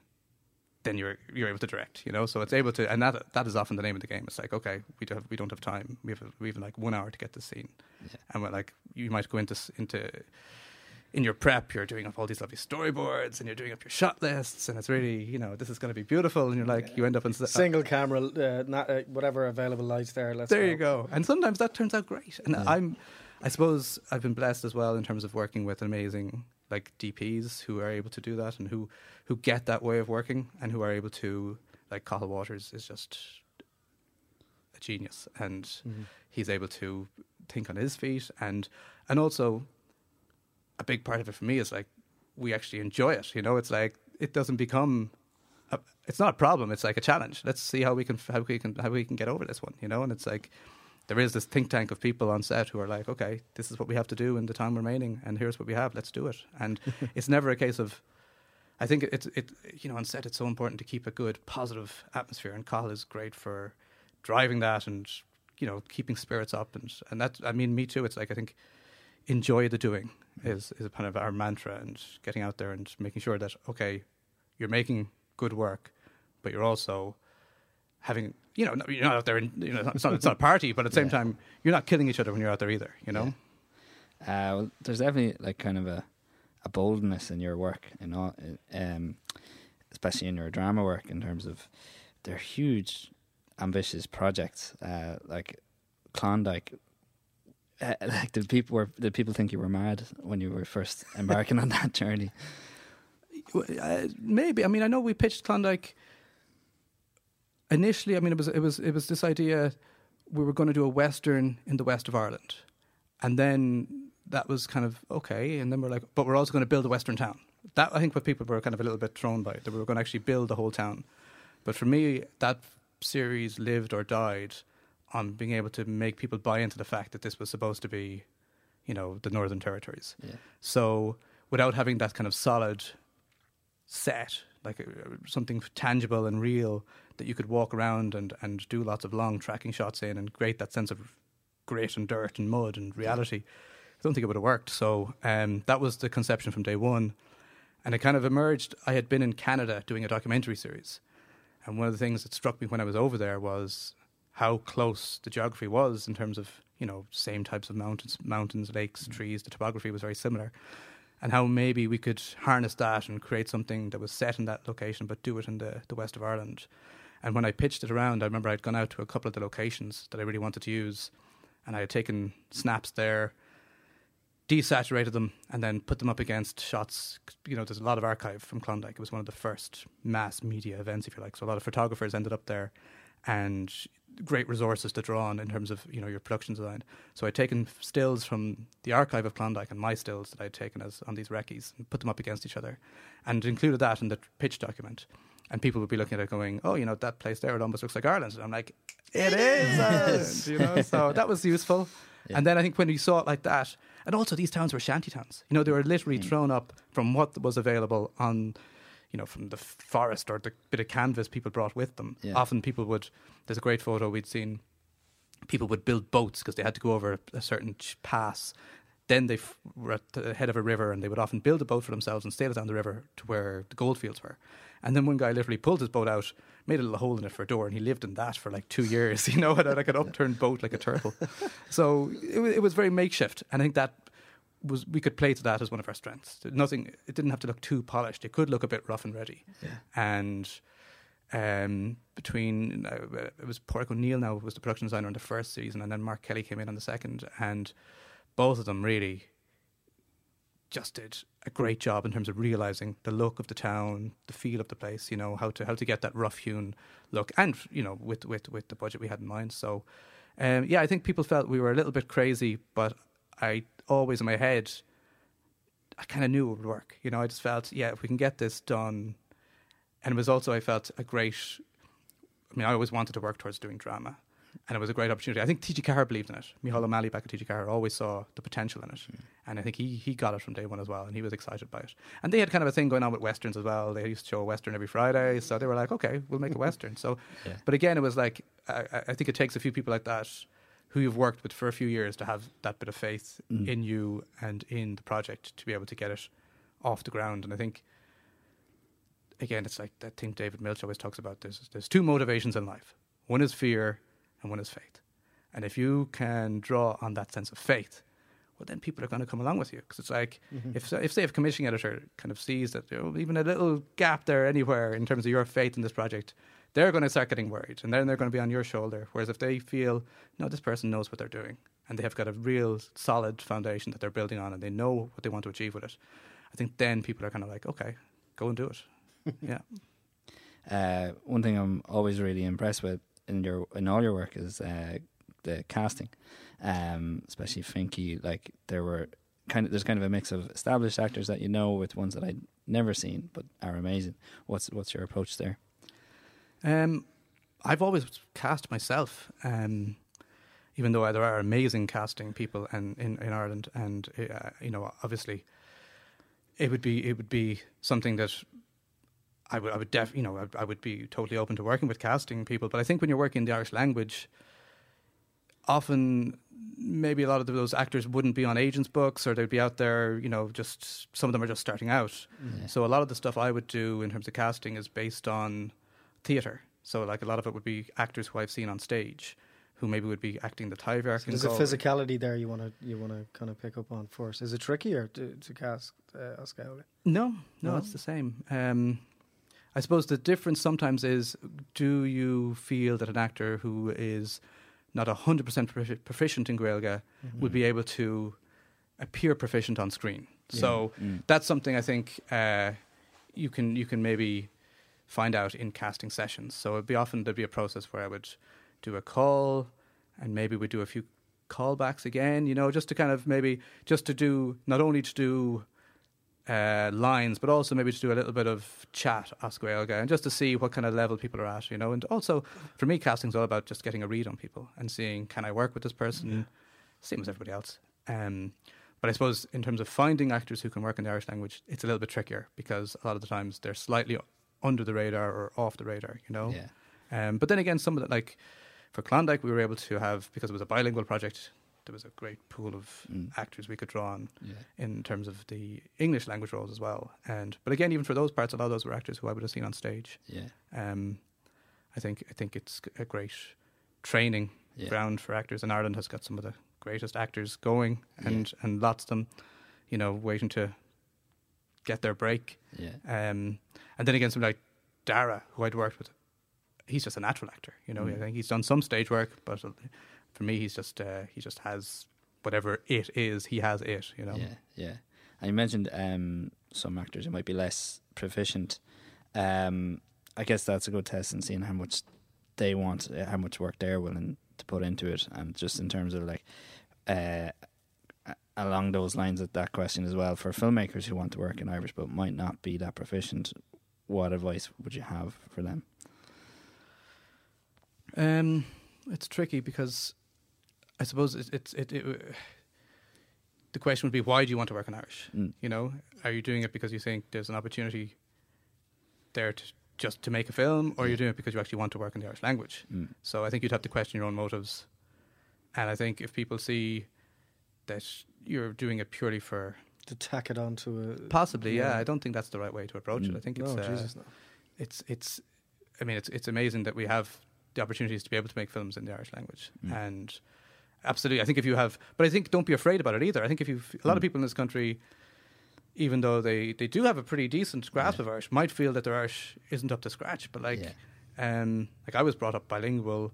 then you're you're able to direct, you know. So it's able to, and that that is often the name of the game. It's like, okay, we don't have, we don't have time. We have we have like one hour to get the scene, Yeah. and we're like, you might go into into in your prep, you're doing up all these lovely storyboards and you're doing up your shot lists, and it's really, you know, this is going to be beautiful, and you're like, you end up in s- Single camera, uh, not, uh, whatever available lights there. Let's there go. you go. And sometimes that turns out great. And Yeah. I'm, I suppose I've been blessed as well in terms of working with amazing like DPs who are able to do that and who who get that way of working and who are able to like Cathal Watters is just a genius and Mhm. he's able to think on his feet and and also a big part of it for me is like we actually enjoy it. You know, it's like it doesn't become. A, it's not a problem. It's like a challenge. Let's see how we can how we can how we can get over this one. You know, and it's like there is this think tank of people on set who are like, okay, this is what we have to do in the time remaining, and here's what we have. Let's do it. And it's never a case of. I think it's it you know on set it's so important to keep a good positive atmosphere, and Cathal is great for driving that and you know keeping spirits up and and that I mean me too. It's like I think enjoy the doing is is kind of our mantra and getting out there and making sure that okay you're making good work but you're also having you know you're not out there in, you know it's not, it's not a party but at the same Yeah. time you're not killing each other when you're out there either you know Uh, well, there's definitely like kind of a, a boldness in your work, you know, um, especially in your drama work in terms of they're huge, ambitious projects. Uh, like Klondike, uh, like did people were did people think you were mad when you were first embarking on that journey? Uh, maybe. I mean, I know we pitched Klondike initially. I mean, it was it was it was this idea we were going to do a western in the west of Ireland, and then that was kind of okay. And then we're like, but we're also going to build a western town. That I think what people were kind of a little bit thrown by that we were going to actually build the whole town. But for me, that series lived or died on being able to make people buy into the fact that this was supposed to be, you know, the Northern Territories. Yeah. So without having that kind of solid set, like uh, something tangible and real that you could walk around and, and do lots of long tracking shots in and create that sense of grit and dirt and mud and reality, I don't think it would have worked. So um, that was the conception from day one. And it kind of emerged. I had been in Canada doing a documentary series. And one of the things that struck me when I was over there was how close the geography was in terms of, you know, same types of mountains, mountains, lakes, trees. The topography was very similar and how maybe we could harness that and create something that was set in that location but do it in the, the west of Ireland. And when I pitched it around, I remember I'd gone out to a couple of the locations that I really wanted to use, and I had taken snaps there, desaturated them, and then put them up against shots. You know, there's a lot of archive from Klondike. It was one of the first mass media events, if you like. So a lot of photographers ended up there, and great resources to draw on in terms of you know your production design. So I'd taken stills from the archive of Klondike and my stills that I'd taken as on these recce's and put them up against each other, and included that in the pitch document. And people would be looking at it going, "Oh, you know that place there, it almost looks like Ireland." And I'm like, "It is Ireland," you know. So that was useful. Yeah. And then I think when you saw it like that, and also these towns were shanty towns. You know, they were literally Mm. thrown up from what was available on, you know, from the forest or the bit of canvas people brought with them. Yeah. Often people would. There's a great photo we'd seen. People would build boats because they had to go over a certain pass. Then they f- were at the head of a river, and they would often build a boat for themselves and sail it down the river to where the goldfields were. And then one guy literally pulled his boat out, made a little hole in it for a door, and he lived in that for like two years. You know, had like an upturned boat, like a turtle. so it, it was very makeshift, and I think that was we could play to that as one of our strengths. Nothing, it didn't have to look too polished. It could look a bit rough and ready. Yeah. And um, between uh, it was Pork O'Neill now was the production designer on the first season, and then Mark Kelly came in on the second, and both of them really just did a great job in terms of realizing the look of the town, the feel of the place. You know how to how to get that rough hewn look, and you know with with with the budget we had in mind. So, um, yeah, I think people felt we were a little bit crazy, but I always in my head, I kind of knew it would work. You know, I just felt yeah, if we can get this done, and it was also I felt a great I mean, I always wanted to work towards doing drama, and it was a great opportunity. I think TG4 believed in it. Michal O'Malley back at TG4 always saw the potential in it, Mm. and I think he he got it from day one as well, and he was excited by it. And they had kind of a thing going on with westerns as well. They used to show a western every Friday, so they were like, okay, we'll make a western. So, Yeah. but again, it was like I, I- I think it takes a few people like that who you've worked with for a few years to have that bit of faith Mm. in you and in the project to be able to get it off the ground. And I think again, it's like that thing David Milch always talks about. There's there's two motivations in life. One is fear, and one is faith. And if you can draw on that sense of faith, well, then people are going to come along with you because it's like if if say if a commissioning editor kind of sees that you know, even a little gap there anywhere in terms of your faith in this project, they're going to start getting worried, and then they're going to be on your shoulder. Whereas if they feel, no, this person knows what they're doing, and they have got a real solid foundation that they're building on, and they know what they want to achieve with it, I think then people are kind of like, okay, go and do it. yeah. Uh, one thing I'm always really impressed with in your in all your work is uh, the casting, um, especially Finky. Like there were kind of there's kind of a mix of established actors that you know with ones that I'd never seen but are amazing. What's what's your approach there? Um, I've always cast myself, um, even though there are amazing casting people and in, in Ireland, and uh, you know, obviously, it would be it would be something that I would I would def you know I, I would be totally open to working with casting people. But I think when you're working in the Irish language, often maybe a lot of those actors wouldn't be on agents' books, or they'd be out there. You know, just some of them are just starting out. Yeah. So a lot of the stuff I would do in terms of casting is based on theatre. So like a lot of it would be actors who I've seen on stage, who maybe would be acting the Taibhdhearc. So there's a physicality there you want to you want to kind of pick up on first. Is it trickier to, to cast uh, as Gaeilge? No, no, No? it's the same. Um, I suppose the difference sometimes is: do you feel that an actor who is not hundred percent proficient in Gaeilge would be able to appear proficient on screen? So Mm. that's something I think uh, you can you can maybe find out in casting sessions. So it'd be often there'd be a process where I would do a call and maybe we'd do a few callbacks again, you know, just to kind of maybe just to do not only to do uh, lines, but also maybe to do a little bit of chat as Gaeilge and just to see what kind of level people are at, you know. And also for me, casting's all about just getting a read on people and seeing can I work with this person, same as everybody else. Um, but I suppose in terms of finding actors who can work in the Irish language, it's a little bit trickier because a lot of the times they're slightly under the radar or off the radar, you know. Yeah. Um, but then again, some of the like for Klondike, we were able to have because it was a bilingual project. There was a great pool of Mm. actors we could draw on Yeah. in terms of the English language roles as well. And but again, even for those parts, a lot of those were actors who I would have seen on stage. Yeah. Um, I think I think it's a great training Yeah. ground for actors, and Ireland has got some of the greatest actors going, and and lots of them, you know, waiting to get their break. Yeah. Um, and then again, somebody like Dara, who I'd worked with, he's just a natural actor. You know, Mm. I think he's done some stage work, but uh, for me, he's just uh, he just has whatever it is. He has it. You know. Yeah, yeah. And you mentioned um, some actors who might be less proficient. Um, I guess that's a good test in seeing how much they want, uh, how much work they're willing to put into it, and just in terms of like uh, along those lines of that question as well for filmmakers who want to work in Irish but might not be that proficient. What advice would you have for them? Um, it's tricky because I suppose it, it's it, it, the question would be why do you want to work in Irish? Mm. You know, are you doing it because you think there's an opportunity there to just to make a film, or are you Yeah. doing it because you actually want to work in the Irish language? Mm. So I think you'd have to question your own motives. And I think if people see that you're doing it purely for To tack it onto a possibly, yeah, Yeah. I don't think that's the right way to approach it. Mm. I think no, it's uh, Jesus, no. it's it's I mean it's it's amazing that we have the opportunities to be able to make films in the Irish language Mm. and absolutely I think if you have but I think don't be afraid about it either I think if you a lot of Mm. people in this country even though they they do have a pretty decent grasp Yeah. of Irish might feel that their Irish isn't up to scratch but like yeah, um like I was brought up bilingual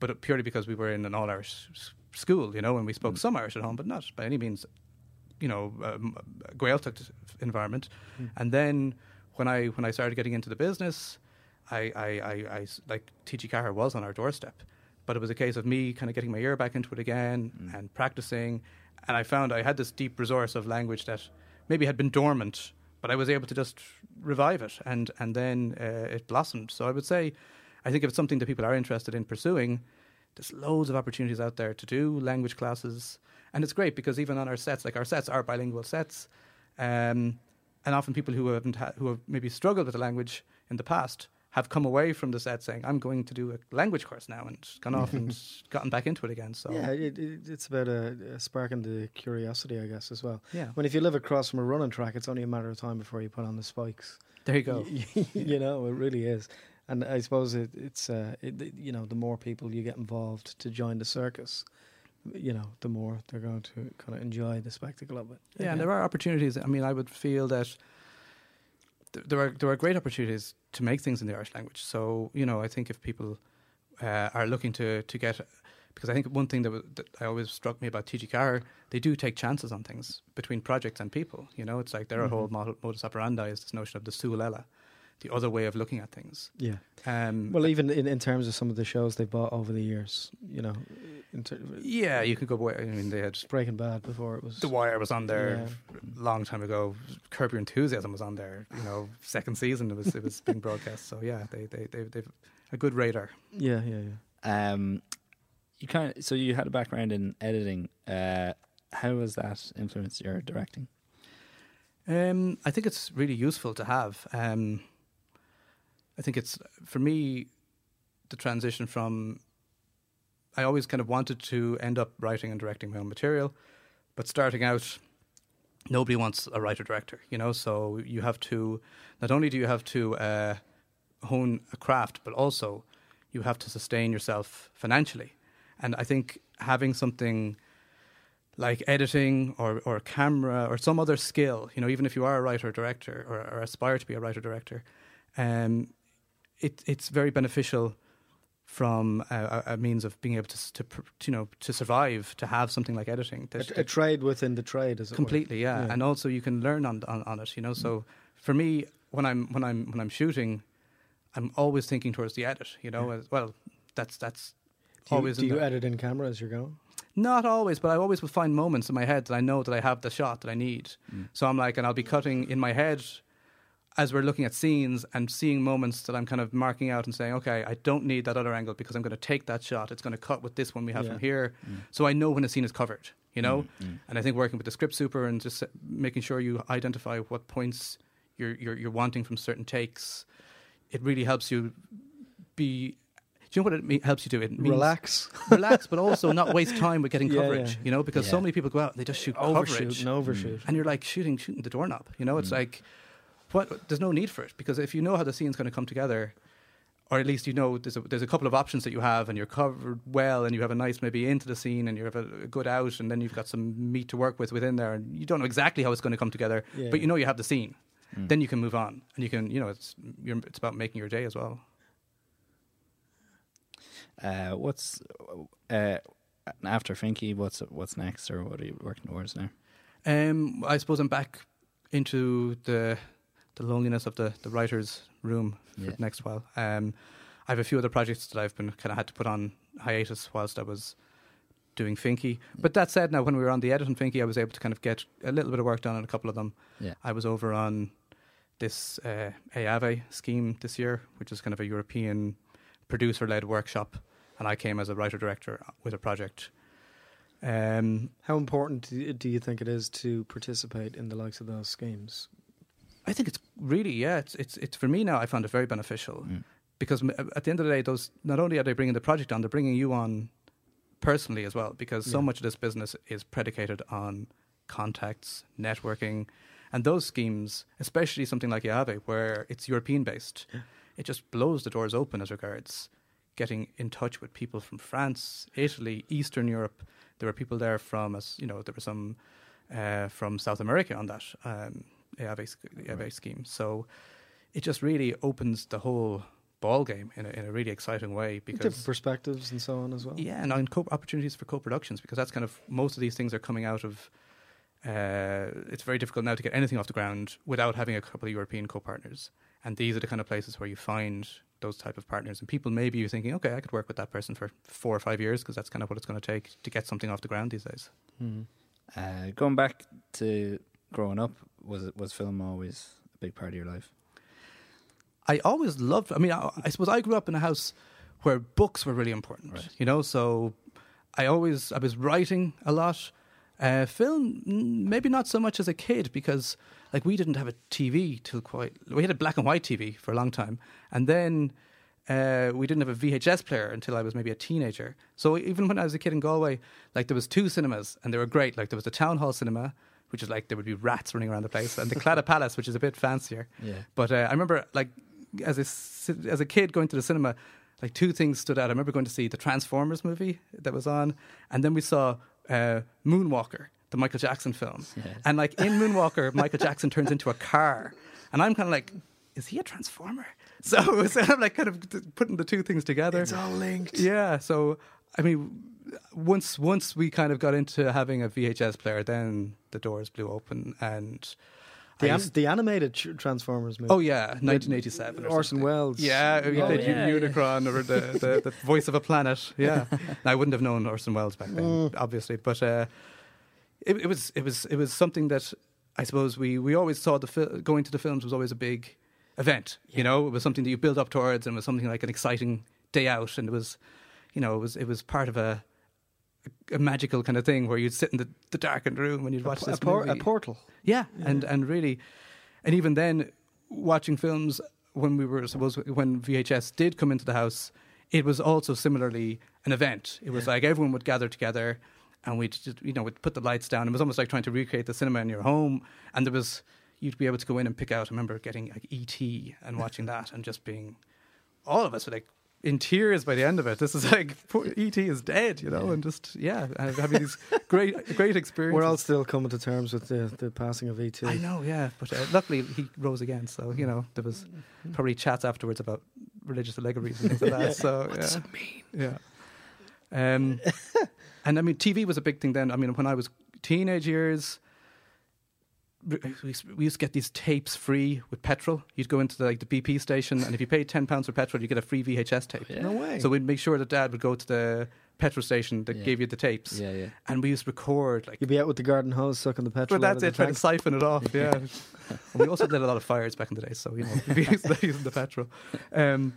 but purely because we were in an all Irish s- school you know and we spoke Mm. some Irish at home but not by any means you know um, a Gaeltacht environment Mm. and then when I when I started getting into the business, i, i, i, like TG4 was on our doorstep, but it was a case of me kind of getting my ear back into it again Mm. and practicing, and I found I had this deep resource of language that maybe had been dormant, but I was able to just revive it, and and then uh, it blossomed. So I would say, I think if it's something that people are interested in pursuing, there's loads of opportunities out there to do language classes, and it's great because even on our sets, like our sets are bilingual sets, um, and often people who haven't ha- who have maybe struggled with the language in the past have come away from the set saying, "I'm going to do a language course now," and gone off and gotten back into it again. So Yeah, it, it, it's about a, sparking the curiosity, I guess, as well. yeah, When if you live across from a running track, it's only a matter of time before you put on the spikes. there you go. You know, it really is. And I suppose it, it's, uh, it, you know, the more people you get involved to join the circus, you know, the more they're going to kind of enjoy the spectacle of it. Yeah, and there are opportunities. I mean, I would feel that th- there are there are great opportunities to make things in the Irish language. So you know, I think if people uh, are looking to to get, because I think one thing that, w- that I always struck me about TG4, they do take chances on things between projects and people. You know, it's like their Mhm. whole model, modus operandi is this notion of the Súil Eile, the other way of looking at things. Yeah. Um, Well, even in, in terms of some of the shows they've bought over the years, you know, in ter- yeah, you could go. away. I mean, they had Breaking Bad before it was. The Wire was on there Yeah. a long time ago. Curb Your Enthusiasm was on there. You know, second season it was it was being broadcast. So yeah, they they they they've a good radar. Yeah, yeah, yeah. Um, you kind of so you had a background in editing. Uh, how has that influenced your directing? Um, I think it's really useful to have. Um, I think it's for me the transition from. I always kind of wanted to end up writing and directing my own material, but starting out, nobody wants a writer director, you know. So you have to not only do you have to uh, hone a craft, but also you have to sustain yourself financially. And I think having something like editing or, or camera or some other skill, you know, even if you are a writer director or, or aspire to be a writer director, um, it, it's very beneficial from a, a means of being able to, to, you know, to survive, to have something like editing. A, a trade within the trade, as it completely yeah. Yeah. and also you can learn on, on on it you know so for me when i'm when i'm when i'm shooting i'm always thinking towards the edit you know Yeah. as well that's that's Do you, always do in you there. edit in camera as you're going? not always but i always will find moments in my head that i know that i have the shot that i need Mm. so i'm like and i'll be cutting in my head as we're looking at scenes and seeing moments that i'm kind of marking out and saying okay i don't need that other angle because i'm going to take that shot it's going to cut with this one we have Yeah. from here Mm. so i know when a scene is covered you know Mm, mm. and I think working with the script super and just making sure you identify what points you're you're, you're wanting from certain takes, it really helps you be. Do you know what it me- helps you do? It means Relax, relax, but also not waste time with getting Yeah, coverage. yeah. You know, because so many people go out and they just shoot overshoot coverage, and overshoot. and you're like shooting shooting the doorknob. You know, it's Mm. like what? There's no need for it because if you know how the scene's going to come together. Or at least you know there's a, there's a couple of options that you have, and you're covered well, and you have a nice maybe into the scene, and you have a, a good out, and then you've got some meat to work with within there, and you don't know exactly how it's going to come together, Yeah. but you know you have the scene. Mm. Then you can move on, and you can you know it's you're, it's about making your day as well. Uh, what's uh, after Finky? What's what's next, or what are you working towards now? Um, I suppose I'm back into the the loneliness of the, the writer's room for Yeah. the next while. Um, I have a few other projects that I've been kind of had to put on hiatus whilst I was doing Finky. But that said, now when we were on the edit on Finky, I was able to kind of get a little bit of work done on a couple of them. Yeah. I was over on this uh, EAVE scheme this year, which is kind of a European producer-led workshop, and I came as a writer-director with a project. Um, How important do you think it is to participate in the likes of those schemes? I think it's really yeah. It's it's it's for me now. I found it very beneficial Mm. because at the end of the day, those not only are they bringing the project on, they're bringing you on personally as well. Because so Yeah. much of this business is predicated on contacts, networking, and those schemes, especially something like EAVE, where it's European based, Yeah. it just blows the doors open as regards getting in touch with people from France, Italy, Eastern Europe. There were people there from, as you know, there were some uh, from South America on that um, EAVE, sc- EAVE Right. scheme. So it just really opens the whole ball game in a, in a really exciting way Different because perspectives and so on as well. yeah, and on co- opportunities for co-productions because that's kind of most of these things are coming out of. Uh, it's very difficult now to get anything off the ground without having a couple of European co-partners, and these are the kind of places where you find those type of partners. And people maybe you're thinking, okay, I could work with that person for four or five years because that's kind of what it's going to take to get something off the ground these days. Mhm. Uh, going back to growing up, was it was film always a big part of your life? I always loved. I mean, I, I suppose I grew up in a house where books were really important. Right. You know, so I always I was writing a lot. Uh, film, maybe not so much as a kid because like we didn't have a TV till quite. We had a black and white TV for a long time, and then uh, we didn't have a VHS player until I was maybe a teenager. So even when I was a kid in Galway, like there was two cinemas and they were great. Like there was the Town Hall Cinema, which is like there would be rats running around the place, and the Claddagh Palace, which is a bit fancier. Yeah. But uh, I remember, like, as a as a kid going to the cinema, like two things stood out. I remember going to see the Transformers movie that was on, and then we saw uh, Moonwalker, the Michael Jackson film. Yes. And like in Moonwalker, Michael Jackson turns into a car, and I'm kind of like, is he a transformer? So, so I'm like kind of putting the two things together. It's all linked. Yeah. So I mean, once once we kind of got into having a VHS player, then the doors blew open, and The, the animated Transformers movie. oh yeah, 1987. or Orson something. Welles. Yeah, you Oh, did yeah, U- yeah. Unicron or the, the, the voice of a planet. Yeah, Now, I wouldn't have known Orson Welles back then, obviously, but uh, it, it was it was it was something that I suppose we we always saw the fil- going to the films was always a big event. You know, it was something that you build up towards, and it was something like an exciting day out, and it was, you know, it was it was part of a. A magical kind of thing where you'd sit in the, the darkened room and you'd watch a, this por- a portal. Yeah, and and really, and even then, watching films when we were suppose when VHS did come into the house, it was also similarly an event. It was Yeah. like everyone would gather together, and we'd just, you know we'd put the lights down. It was almost like trying to recreate the cinema in your home, and there was you'd be able to go in and pick out. I remember getting like ET and watching that, and just being all of us were like. In tears by the end of it, this is like poor ET is dead, you know, Yeah. and just yeah, having these great, great experiences. We're all still coming to terms with the, the passing of ET. I know, yeah, but uh, luckily he rose again. So you know there was probably chats afterwards about religious allegories and things like that. So What's yeah, it mean? yeah. Um, and I mean, TV was a big thing then. I mean, when I was teenage years, we used- to get these tapes free with petrol. You'd go into the, like the BP station, and if you paid ten pounds for petrol, you get a free VHS tape. Yeah. No way. So we'd make sure that Dad would go to the petrol station that Yeah. gave you the tapes, Yeah, yeah. and we used to record like You'd be out with the garden hose sucking the petrol. But out that's of it, the trying to siphon it off. Yeah. and we also did a lot of fires back in the day, so you know, we used to using the petrol. Um,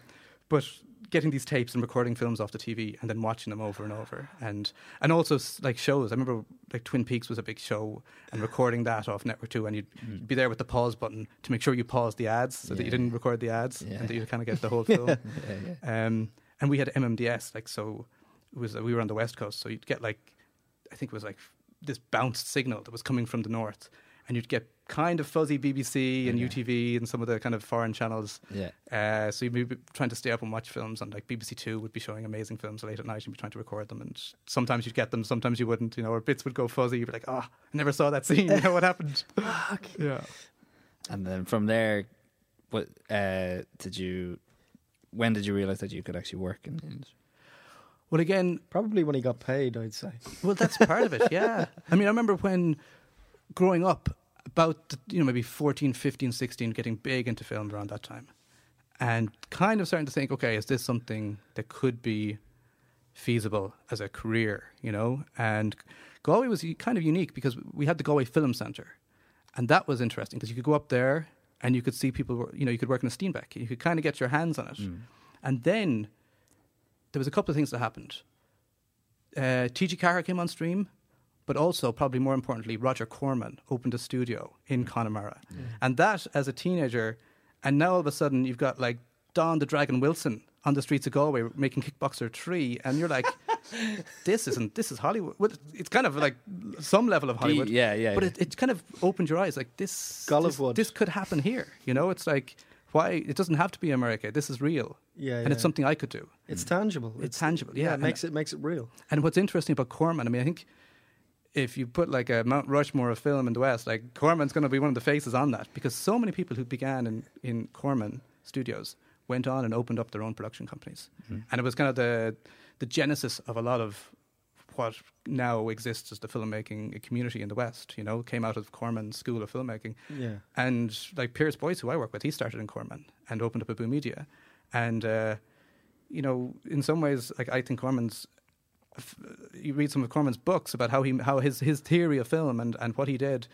but getting these tapes and recording films off the TV and then watching them over and over, and and also like shows. I remember like Twin Peaks was a big show, and recording that off Network Two, and you'd Mm. be there with the pause button to make sure you paused the ads so that you didn't record the ads Yeah. and that you kind of get the whole film. yeah, yeah. Um, and we had MMDS, like so. It was we were on the west coast, so you'd get like, I think it was like this bounced signal that was coming from the north, and you'd get kind of fuzzy BBC and Yeah. UTV and some of the kind of foreign channels. Yeah. Uh, so you'd be trying to stay up and watch films, and like BBC Two would be showing amazing films late at night, and you'd be trying to record them, and sometimes you'd get them, sometimes you wouldn't, you know, or bits would go fuzzy. You'd be like, oh, I never saw that scene. You know what happened? yeah. And then from there, what uh, did you? When did you realize that you could actually work in the industry? Well, again, Probably when he got paid, I'd say. Well, that's part of it, yeah. I mean, I remember when growing up, about, you know, maybe 14, 15, 16, getting big into film around that time. And kind of starting to think, okay, is this something that could be feasible as a career, you know? And Galway was kind of unique because we had the Galway Film Centre. And that was interesting because you could go up there and you could see people, you know, you could work in a Steenbeck. You could kind of get your hands on it. Mm. And then there was a couple of things that happened. Uh, TG4 came on stream, but also, probably more importantly, Roger Corman opened a studio in mm. Connemara. And that, as a teenager, and now all of a sudden you've got like Don the Dragon Wilson on the streets of Galway making Kickboxer 3, and you're like, this isn't, this is Hollywood. It's kind of like some level of Hollywood. yeah, yeah. But yeah. it, it kind of opened your eyes like this, this, this could happen here. You know, it's like, why? It doesn't have to be America. This is real. Yeah, And it's something I could do. It's tangible. It's tangible, yeah. it And- makes it makes it real. And what's interesting about Corman, I mean, I think if you put like a Mount Rushmore of film in the West, like Corman's going to be one of the faces on that because so many people who began in, in Corman studios went on and opened up their own production companies. Mhm. And it was kind of the, the genesis of a lot of what now exists as the filmmaking community in the West, you know, came out of Corman's School of Filmmaking. Yeah. And like Pierce Boyce, who I work with, he started in Corman and opened up a Boo Media. And, uh, you know, in some ways, like I think Corman's, you read some of Corman's books about how he, how his, his theory of film and, and what he did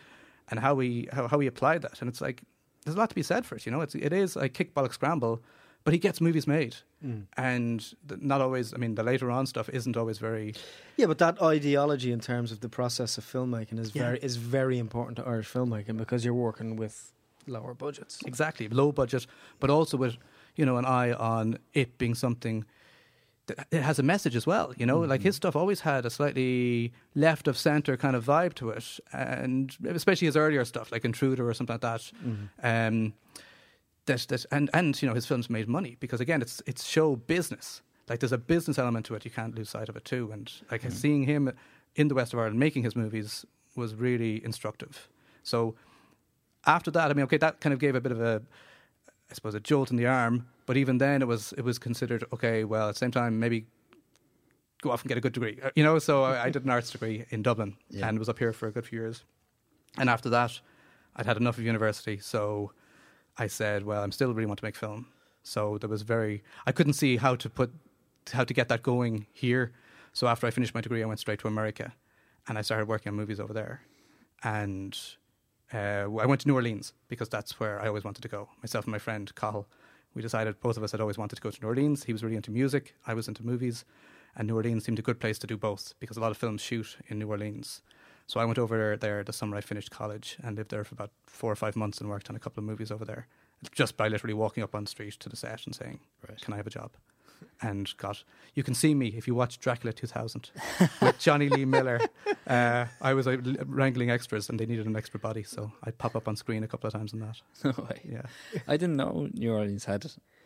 and how he, how, how he applied that. And it's like, there's a lot to be said for it. You know, it's it is a kick bollock scramble, but he gets movies made, Mm. and not always. I mean, the later on stuff isn't always very. Yeah, but that ideology in terms of the process of filmmaking is Yeah. very is very important to Irish filmmaking because you're working with lower budgets. Exactly, low budget, but also with you know an eye on it being something it has a message as well. You know, like his mm-hmm. stuff always had a slightly left of center kind of vibe to it, and especially his earlier stuff like Intruder or something like that. Mm-hmm. Um, that that and and you know his films made money because again it's it's show business. Like there's a business element to it. You can't lose sight of it too. And like mm-hmm. seeing him in the west of Ireland making his movies was really instructive. So after that, I mean, okay, that kind of gave a bit of a, I suppose, a jolt in the arm. But even then, it was it was considered okay. Well, at the same time, maybe go off and get a good degree. Uh, You know, so I, I did an arts degree in Dublin Yeah. and was up here for a good few years. And after that, I'd had enough of university, so I said, well, I'm still really want to make film. So there was very, I couldn't see how to put, how to get that going here. So after I finished my degree, I went straight to America, and I started working on movies over there. And uh, I went to New Orleans because that's where I always wanted to go. Myself and my friend Cathal, we decided both of us had always wanted to go to New Orleans. He was really into music, I was into movies, and New Orleans seemed a good place to do both because a lot of films shoot in New Orleans. So I went over there the summer I finished college and lived there for about four or five months and worked on a couple of movies over there, just by literally walking up on the street to the set and saying, Right. "Can I have a job?" And God, you can see me if you watch Dracula 2000 with Jonny Lee Miller. Uh, I was uh, wrangling extras and they needed an extra body, so I'd pop up on screen a couple of times in that. No way. Yeah, I didn't know New Orleans had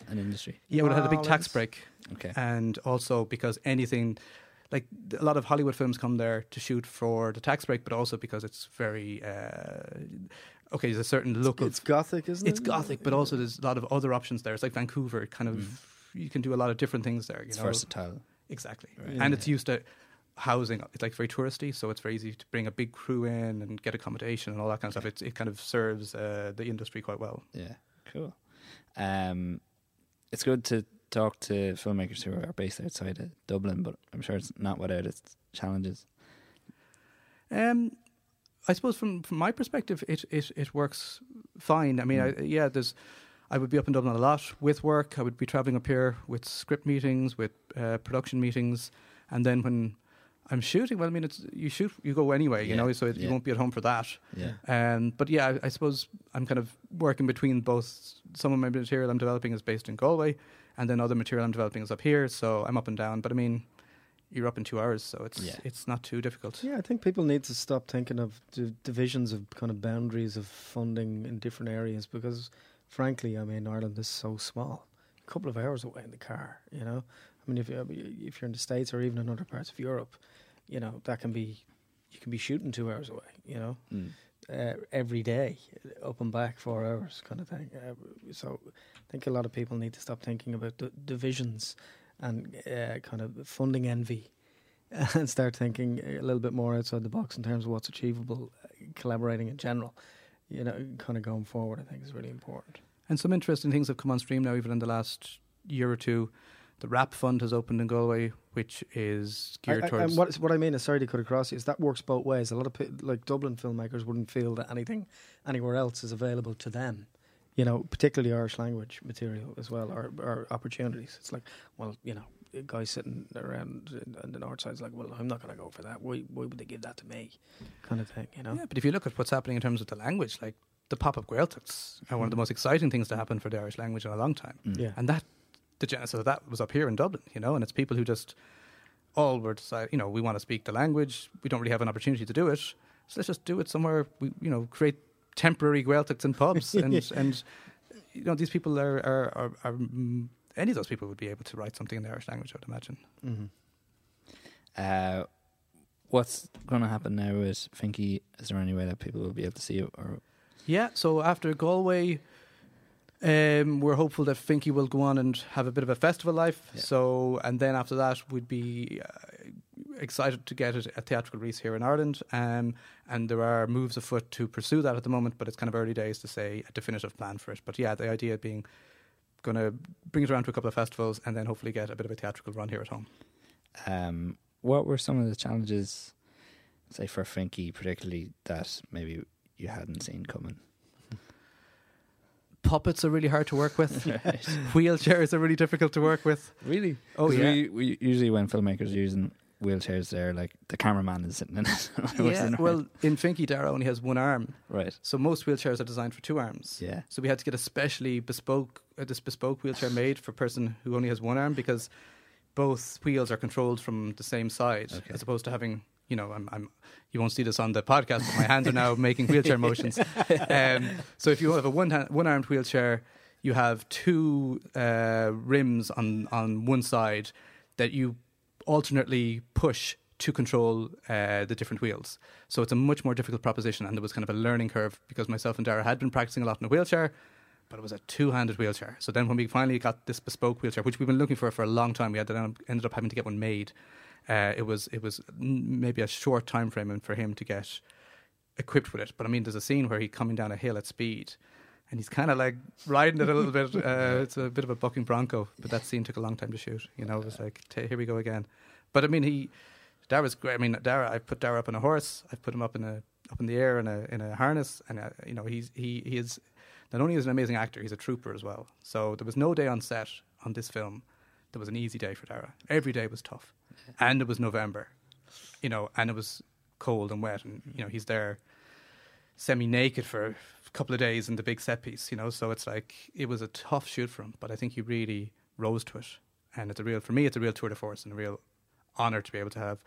an industry. yeah, but it had a big tax break. Okay. and also because anything like a lot of Hollywood films come there to shoot for the tax break, but also because it's very uh, okay. There's a certain look It's of gothic, isn't it's it? It's gothic, but also there's a lot of other options there. It's like Vancouver, kind of. Mm. You can do a lot of different things there. You It's know, versatile. exactly, Right. and it's used to housing. It's like very touristy, so it's very easy to bring a big crew in and get accommodation and all that kind of stuff. It it kind of serves uh, the industry quite well. Yeah, cool. Um, it's good to talk to filmmakers who are based outside of Dublin, but I'm sure it's not without its challenges. Um, I suppose from from my perspective, it it, it works fine. I mean, I, yeah, there's. I would be up in Dublin a lot with work. I would be traveling up here with script meetings, with uh, production meetings, and then when I'm shooting, well, I mean, it's you shoot, you go anyway, you Yeah, know, so it, you won't be at home for that. Yeah. Um, but yeah, I, I suppose I'm kind of working between both. Some of my material I'm developing is based in Galway, and then other material I'm developing is up here. So I'm up and down. But I mean, you're up in two hours, so it's Yeah. it's not too difficult. Yeah, I think people need to stop thinking of the divisions of kind of boundaries of funding in different areas because, frankly, I mean, Ireland is so small. A couple of hours away in the car, you know. I mean, if you if you're in the states or even in other parts of Europe, you know that can be you can be shooting two hours away, you know, Mm. uh, every day, up and back four hours, kind of thing. Uh, so, I think a lot of people need to stop thinking about the divisions and uh, kind of funding envy and start thinking a little bit more outside the box in terms of what's achievable, uh, collaborating in general. You know, kind of going forward, I think is really important. And some interesting things have come on stream now, even in the last year or two. The WRAP Fund has opened in Galway, which is geared I- I- towards. and what, what I mean is, sorry to cut across you, is that works both ways. A lot of like Dublin filmmakers wouldn't feel that anything anywhere else is available to them. You know, particularly Irish language material as well, or, or opportunities. It's like, well, you know, a guy sitting around on the north side's like, well, I'm not going to go for that. Why, why would they give that to me? Kind of thing, you know. Yeah, but if you look at what's happening in terms of the language, like the pop up Gaeltachts are one of the most exciting things to happen for the Irish language in a long time. Mm. Yeah. And that, the genesis of that was up here in Dublin, you know, and it's people who just all were decide, you know, we want to speak the language, we don't really have an opportunity to do it, so let's just do it somewhere. We, you know, create temporary Gaeltachts in pubs, and and you know, these people are are, are, are any of those people would be able to write something in the Irish language, I would imagine. hmm Uh, what's going to happen now is Finky? Is there any way that people will be able to see it? Or Yeah, so after Galway, um, we're hopeful that Finky will go on and have a bit of a festival life. Yeah. So, and then after that, we'd be uh, excited to get it a theatrical release here in Ireland. Um, and there are moves afoot to pursue that at the moment, but it's kind of early days to say a definitive plan for it. But yeah, the idea being going to bring it around to a couple of festivals and then hopefully get a bit of a theatrical run here at home. um, what were some of the challenges, say for Finky particularly, that maybe you hadn't seen coming? puppets are really hard to work with. Wheelchairs are really difficult to work with. Really? Oh yeah. We, we usually when filmmakers are using wheelchairs, they're like the cameraman is sitting in it. yeah. Well, in Finky, Dara only has one arm, right. so most wheelchairs are designed for two arms. Yeah. So we had to get a specially bespoke, uh, this bespoke wheelchair made for a person who only has one arm because both wheels are controlled from the same side, Okay. as opposed to having, you know, I'm, I'm, you won't see this on the podcast, but my hands are now making wheelchair motions. Um, so if you have a one hand, one armed wheelchair, you have two uh, rims on on one side that you alternately push to control uh, the different wheels. So it's a much more difficult proposition, and there was kind of a learning curve because myself and Dara had been practicing a lot in a wheelchair, but it was a two-handed wheelchair. So then, when we finally got this bespoke wheelchair, which we've been looking for for a long time, we had to, ended up having to get one made. Uh, it was it was maybe a short time frame for him to get equipped with it. But I mean, there's a scene where he's coming down a hill at speed. And he's kind of like riding it a little bit. Uh, it's a bit of a bucking bronco, but that scene took a long time to shoot. You know, it was like, t- here we go again. But I mean, he Dara's great. I mean, Dara. I put Dara up on a horse. I put him up in a up in the air in a in a harness, and uh, you know, he's he he is not only is an amazing actor, he's a trooper as well. So there was no day on set on this film that was an easy day for Dara. Every day was tough, and it was November, you know, and it was cold and wet, and you know, he's there semi naked for couple of days in the big set piece, you know. So it's like it was a tough shoot for him, but I think he really rose to it, and it's a real for me, it's a real tour de force and a real honor to be able to have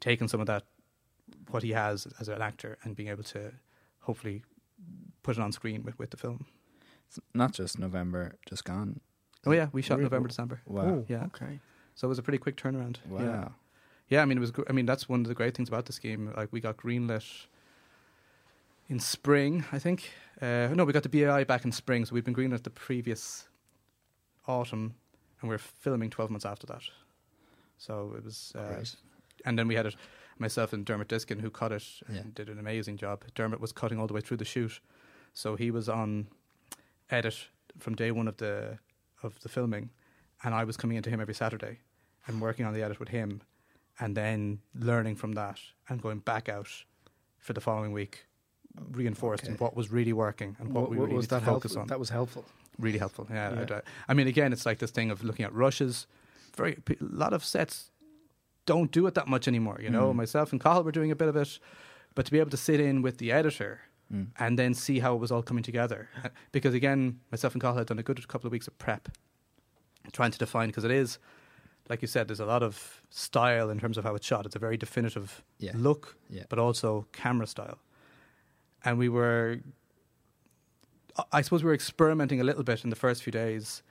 taken some of that what he has as an actor and being able to hopefully put it on screen with, with the film. It's not just November, just gone. Oh yeah, we shot Really? November, December. Wow. Oh, Yeah. Okay. So it was a pretty quick turnaround. Wow. Yeah. Yeah, I mean it was. gr- I mean that's one of the great things about the scheme. Like we got greenlit in spring, I think. Uh, no, we got the BAI back in spring, so we'd been greenlit the previous autumn, and we are filming twelve months after that. So it was, uh, and then we had it myself and Dermot Diskin who cut it and Yeah. did an amazing job. Dermot was cutting all the way through the shoot, so he was on edit from day one of the of the filming, and I was coming into him every Saturday and working on the edit with him, and then learning from that and going back out for the following week, reinforced in Okay. what was really working and what, What, we really was that to focus helpful? on. That was helpful. really helpful. Yeah, Yeah. Uh, I mean, again, it's like this thing of looking at rushes. Very a lot of sets don't do it that much anymore. You know, Mm. myself and Cathal were doing a bit of it, but to be able to sit in with the editor Mm. and then see how it was all coming together. Because again, myself and Cathal had done a good couple of weeks of prep, trying to define because it is, like you said, there's a lot of style in terms of how it's shot. It's a very definitive Yeah. look, Yeah. but also camera style. And we were, I- suppose, we were experimenting a little bit in the first few days,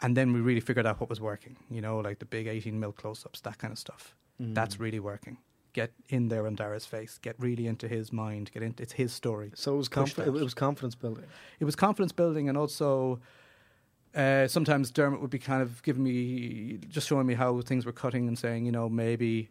and then we really figured out what was working. You know, like the big 18 mil close-ups, that kind of stuff. Mm. That's really working. Get in there on Dara's face. Get really into his mind. Get into it's his story. So it was that. it was confidence building. It was confidence building, and also uh, sometimes Dermot would be kind of giving me, just showing me how things were cutting and saying, you know, maybe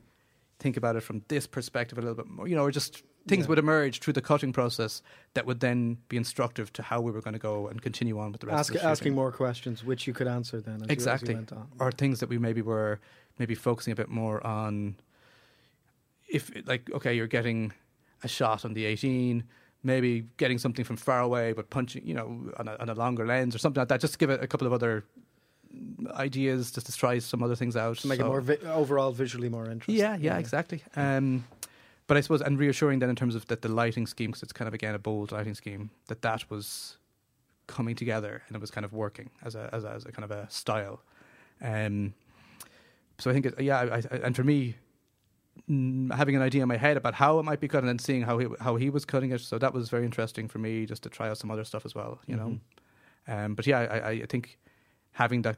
think about it from this perspective a little bit more, you know, or just things Yeah. would emerge through the cutting process that would then be instructive to how we were going to go and continue on with the rest Ask, of the asking more questions, which you could answer then. You, Exactly. you went on. or things that we maybe were maybe focusing a bit more on if like okay you're getting a shot on the 18 maybe getting something from far away but punching you know on a, on a longer lens or something like that just to give it a couple of other ideas just to try some other things out to make it more vi- overall visually more interesting. yeah, yeah, exactly. Um, but I suppose, and reassuring then in terms of that the lighting scheme, because it's kind of again a bold lighting scheme, that that was coming together and it was kind of working as a as a, as a kind of a style. Um, so I think, it, yeah, I, I, and for me, mm, having an idea in my head about how it might be cut and then seeing how he how he was cutting it, so that was very interesting for me just to try out some other stuff as well, you know. Um, but yeah, I, I think having that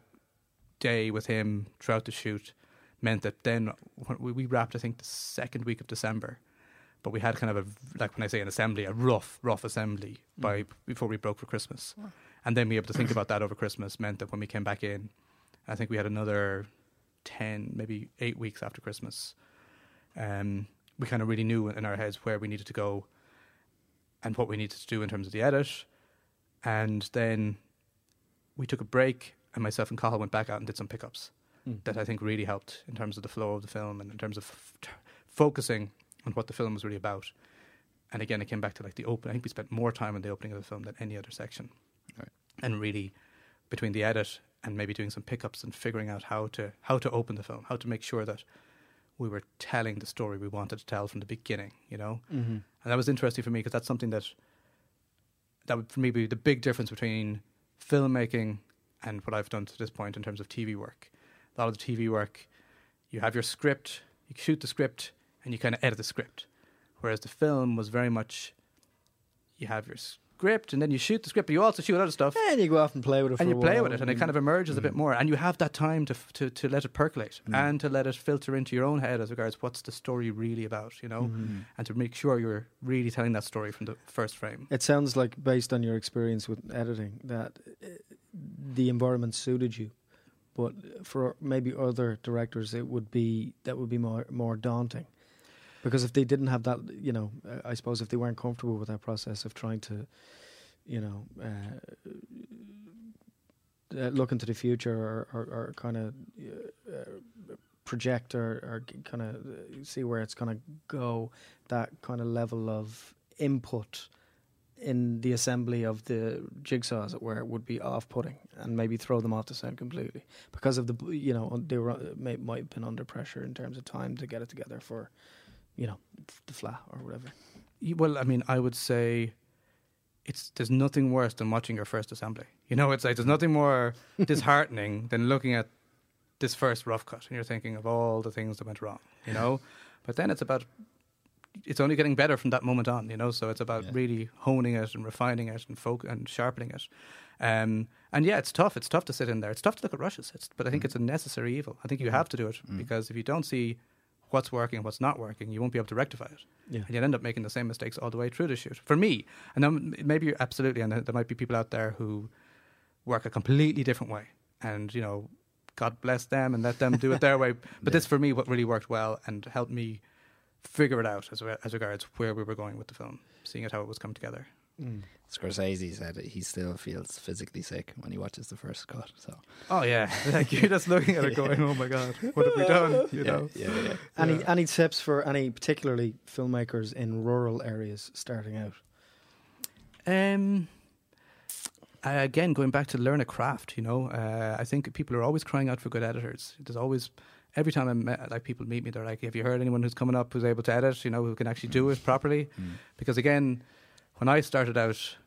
day with him throughout the shoot meant that then we, we wrapped, I think, the second week of December. But we had kind of a like when I say an assembly, a rough, rough assembly by before we broke for Christmas, and then be able to think about that over Christmas meant that when we came back in, I think we had another ten, maybe eight weeks after Christmas. Um, we kind of really knew in our heads where we needed to go, and what we needed to do in terms of the edit, and then we took a break, and myself and Cathal went back out and did some pickups Mm. that I think really helped in terms of the flow of the film and in terms of f- t- focusing on what the film was really about. And again, it came back to like the open. I think we spent more time on the opening of the film than any other section. and really between the edit and maybe doing some pickups and figuring out how to how to open the film, how to make sure that we were telling the story we wanted to tell from the beginning, you know. Mm-hmm. And that was interesting for me because that's something that that would for me be the big difference between filmmaking and what I've done to this point in terms of TV work. A lot of the TV work, you have your script, you shoot the script, and you kind of edit the script. Whereas the film was very much you have your script and then you shoot the script, but you also shoot other stuff. And you go off and play with it. And you play with it, and it kind of emerges a bit more, and you have that time to to, to let it percolate Mm. and to let it filter into your own head as regards what's the story really about, you know, Mhm. and to make sure you're really telling that story from the first frame. It sounds like, based on your experience with editing, that uh, the environment suited you. But for maybe other directors, it would be that would be more more daunting, because if they didn't have that, you know, I suppose if they weren't comfortable with that process of trying to, you know, uh, uh, look into the future or, or, or kind of uh, project or, or kind of see where it's going to go, that kind of level of input in the assembly of the jigsaw, as it were, would be off-putting and maybe throw them off the sound completely because of the you know they were may, might have been under pressure in terms of time to get it together for you know the flat or whatever. Well, I mean, I would say it's there's nothing worse than watching your first assembly. You know, it's like there's nothing more disheartening than looking at this first rough cut and you're thinking of all the things that went wrong. You know, but then it's about it's only getting better from that moment on. You know, so it's about Yeah. really honing it and refining it and folk and sharpening it. Um, and yeah, it's tough. It's tough to sit in there. It's tough to look at rushes. It's, but I think Mm. it's a necessary evil. I think you have to do it Mm. because if you don't see what's working and what's not working, you won't be able to rectify it Yeah, and you'll end up making the same mistakes all the way through the shoot. For me, and then maybe you're absolutely, and there might be people out there who work a completely different way, and you know, God bless them and let them do it their way. But Yeah. this, for me, what really worked well and helped me figure it out as as regards where we were going with the film, seeing it how it was coming together. Mm. Scorsese said he still feels physically sick when he watches the first cut. So Oh yeah, like you're just looking at it going, "Oh my God, what have we done?" You know. yeah, yeah, yeah. Any Yeah. any tips for any particularly filmmakers in rural areas starting out? Um, again, going back to learn a craft, you know, uh, I think people are always crying out for good editors. There's always, every time I met, like people meet me, they're like, "Have you heard anyone who's coming up who's able to edit? You know, who can actually do it properly?" Mm. Because again, when I started out,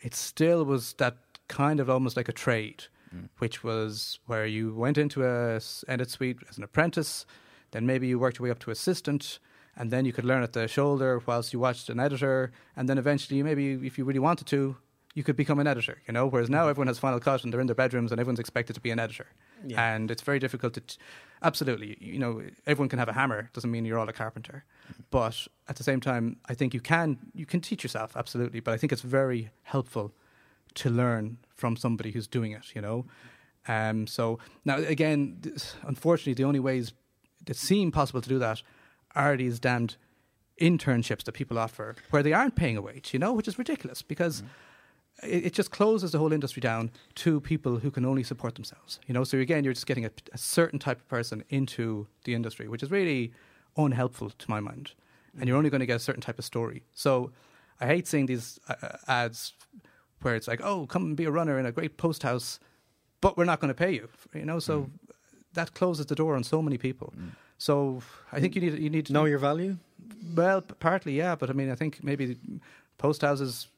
it still was that kind of almost like a trade, Mm. which was where you went into a edit suite as an apprentice, then maybe you worked your way up to assistant, and then you could learn at the shoulder whilst you watched an editor, and then eventually, maybe if you really wanted to, you could become an editor. You know, whereas now everyone has Final Cut and they're in their bedrooms and everyone's expected to be an editor, and it's very difficult to. T- absolutely, you know, everyone can have a hammer. Doesn't mean you're all a carpenter, but at the same time, I think you can you can teach yourself absolutely. But I think it's very helpful to learn from somebody who's doing it. You know, um, so now again, this- unfortunately, the only ways that seem possible to do that are these damned internships that people offer where they aren't paying a wage. You know, which is ridiculous because. It, it just closes the whole industry down to people who can only support themselves. You know, so again, you're just getting a, a certain type of person into the industry, which is really unhelpful to my mind. And you're only going to get a certain type of story. So I hate seeing these uh, uh, ads where it's like, "Oh, come and be a runner in a great post house, but we're not going to pay you." You know, so that closes the door on so many people. Mm. So I think you need you need to Know your value. well, partly, yeah, but I mean, I think maybe post houses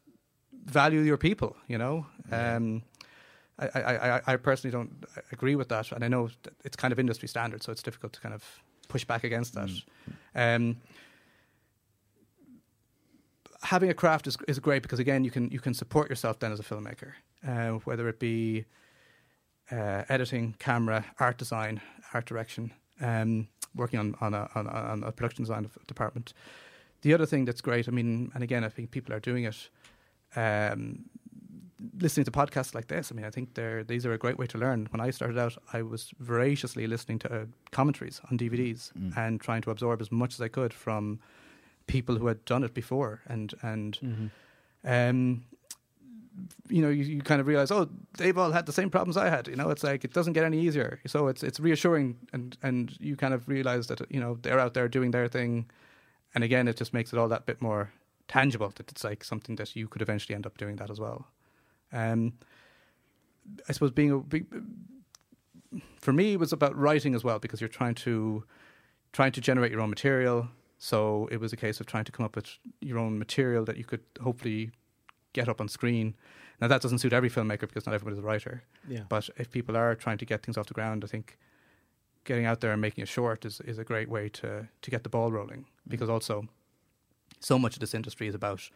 value your people. You know, um, I, I, I, I personally don't agree with that, and I know it's kind of industry standard, so it's difficult to kind of push back against that. Um, having a craft is is great because again, you can you can support yourself then as a filmmaker, uh, whether it be uh, editing, camera, art design, art direction, um, working on on a, on, a, on a production design department. The other thing that's great, I mean, and again, I think people are doing it. Um, listening to podcasts like this, I mean, I think they're these are a great way to learn. When I started out, I was voraciously listening to uh, commentaries on DVDs Mm. and trying to absorb as much as I could from people who had done it before, and and Mm-hmm. um, you know, you, you kind of realize, oh, they've all had the same problems I had. You know, it's like it doesn't get any easier. So it's it's reassuring, and and you kind of realize that you know they're out there doing their thing, and again, it just makes it all that bit more tangible. That it's like something that you could eventually end up doing that as well. Um, I suppose being a be, for me it was about writing as well because you're trying to trying to generate your own material. So it was a case of trying to come up with your own material that you could hopefully get up on screen. Now that doesn't suit every filmmaker because not everybody's a writer. Yeah. But if people are trying to get things off the ground, I think getting out there and making a short is, is a great way to, to get the ball rolling. Because also, so much of this industry is about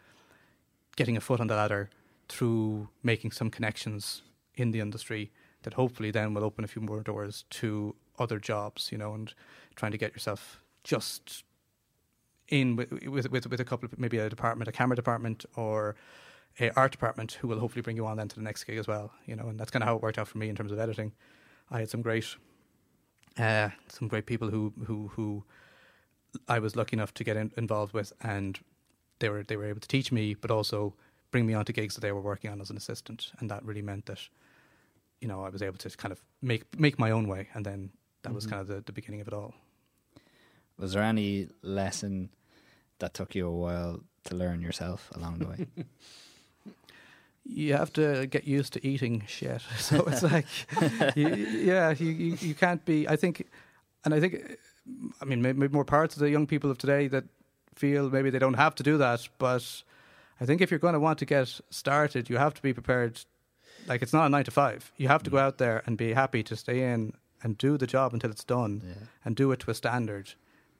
getting a foot on the ladder through making some connections in the industry that hopefully then will open a few more doors to other jobs, you know, and trying to get yourself just in with with with, a couple of maybe a department, a camera department, or a art department who will hopefully bring you on then to the next gig as well. You know, and that's kind of how it worked out for me in terms of editing. I had some great, uh, some great people who who who I was lucky enough to get in, involved with, and they were they were able to teach me, but also bring me onto gigs that they were working on as an assistant, and that really meant that, you know, I was able to kind of make make my own way, and then that was Mhm. kind of the, the beginning of it all. Was there any lesson that took you a while to learn yourself along the way? you have to get used to eating shit. So it's like, you, yeah, you, you you can't be. I think, and I think, I mean, maybe more parts of the young people of today that feel maybe they don't have to do that. But I think if you're going to want to get started, you have to be prepared. Like it's not a nine to five. You have to go mm. out there and be happy to stay in and do the job until it's done, yeah. and do it to a standard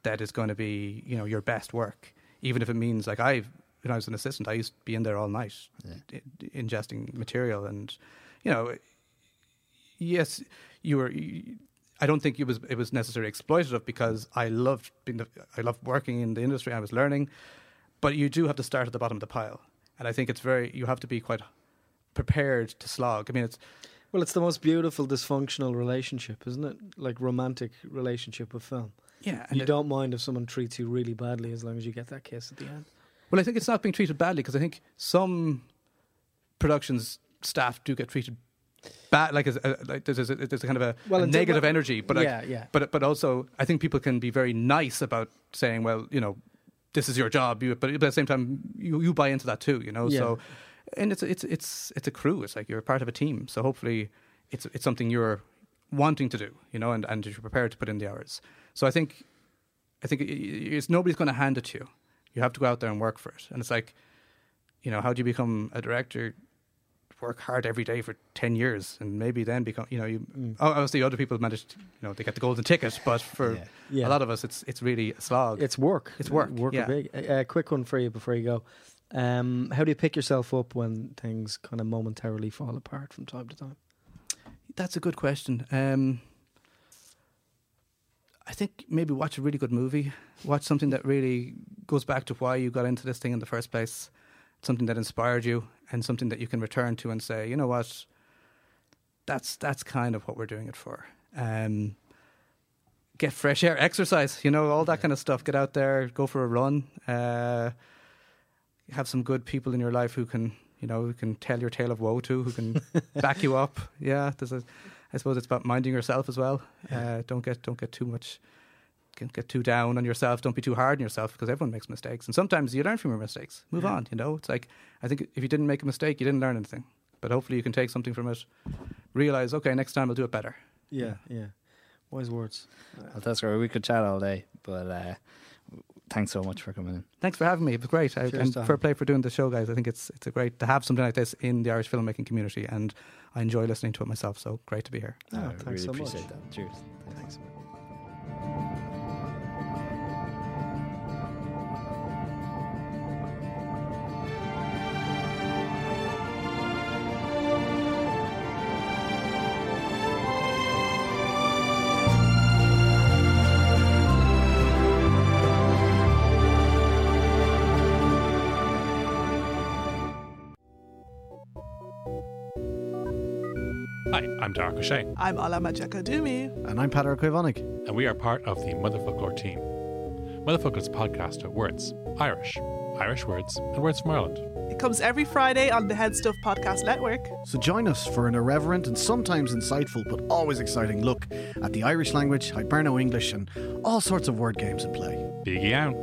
that is going to be, you know, your best work. Even if it means like I, when I was an assistant, I used to be in there all night Yeah. ingesting material and you know yes you were you- I don't think it was it was necessarily exploitative because I loved being the, I loved working in the industry I was learning but you do have to start at the bottom of the pile and I think it's very you have to be quite prepared to slog I mean it's Well, it's the most beautiful dysfunctional relationship, isn't it? Like romantic relationship with film. yeah you it- don't mind if someone treats you really badly as long as you get that kiss at the end. well I think it's not being treated badly because I think some productions staff do get treated bad like, as, uh, like there's, a, there's a kind of a, Well, a negative energy but I, yeah, yeah. but but also I think people can be very nice about saying, well, you know, this is your job. You, but at the same time, you, you buy into that too, you know. Yeah. So, and it's it's it's it's a crew. It's like you're part of a team. So hopefully, it's it's something you're wanting to do, you know, and and you're prepared to put in the hours. So I think, I think it's nobody's going to hand it to you. You have to go out there and work for it. And it's like, you know, how do you become a director? Work hard every day for ten years, and maybe then become, you know, you. Mm. Obviously, other people managed, you know, they get the golden ticket, but for Yeah. yeah. a lot of us, it's it's really a slog. It's work. It's work, Work yeah. a big. A, a quick one for you before you go. Um, how do you pick yourself up when things kind of momentarily fall apart from time to time? That's a good question. Um, I think maybe watch a really good movie. Watch something that really goes back to why you got into this thing in the first place. Something that inspired you, and something that you can return to and say, you know what, that's that's kind of what we're doing it for. Um, get fresh air, exercise, you know, all that kind of stuff. Get out there, go for a run. Uh, have some good people in your life who can, you know, who can tell your tale of woe to, who can back you up. Yeah, there's a. I suppose it's about minding yourself as well. Uh, don't get don't get too much, get, get too down on yourself. Don't be too hard on yourself because everyone makes mistakes, and sometimes you learn from your mistakes. Move Yeah. on. You know, it's like I think if you didn't make a mistake, you didn't learn anything. But hopefully, you can take something from it. Realize, okay, next time I'll do it better. Yeah, yeah. Wise words. Well, that's great. We could chat all day, but uh, thanks so much for coming in. Thanks for having me. It was great. I, Cheers, and Tom. fair play for doing the show, guys. I think it's it's a great to have something like this in the Irish filmmaking community, and I enjoy listening to it myself. So great to be here. Oh, I thanks really so much. appreciate that. Cheers. Thanks. Hi, I'm Darach Ó Séaghdha, I'm Alama Jakadumi. And I'm Patrick Koivonic. and we are part of the Motherfoclóir team. Motherfoclóir's podcast of words, Irish, Irish words, and words from Ireland. It comes every Friday on the HeadStuff Podcast Network. So join us for an irreverent and sometimes insightful but always exciting look at the Irish language, Hiberno English, and all sorts of word games and play. Biggie out.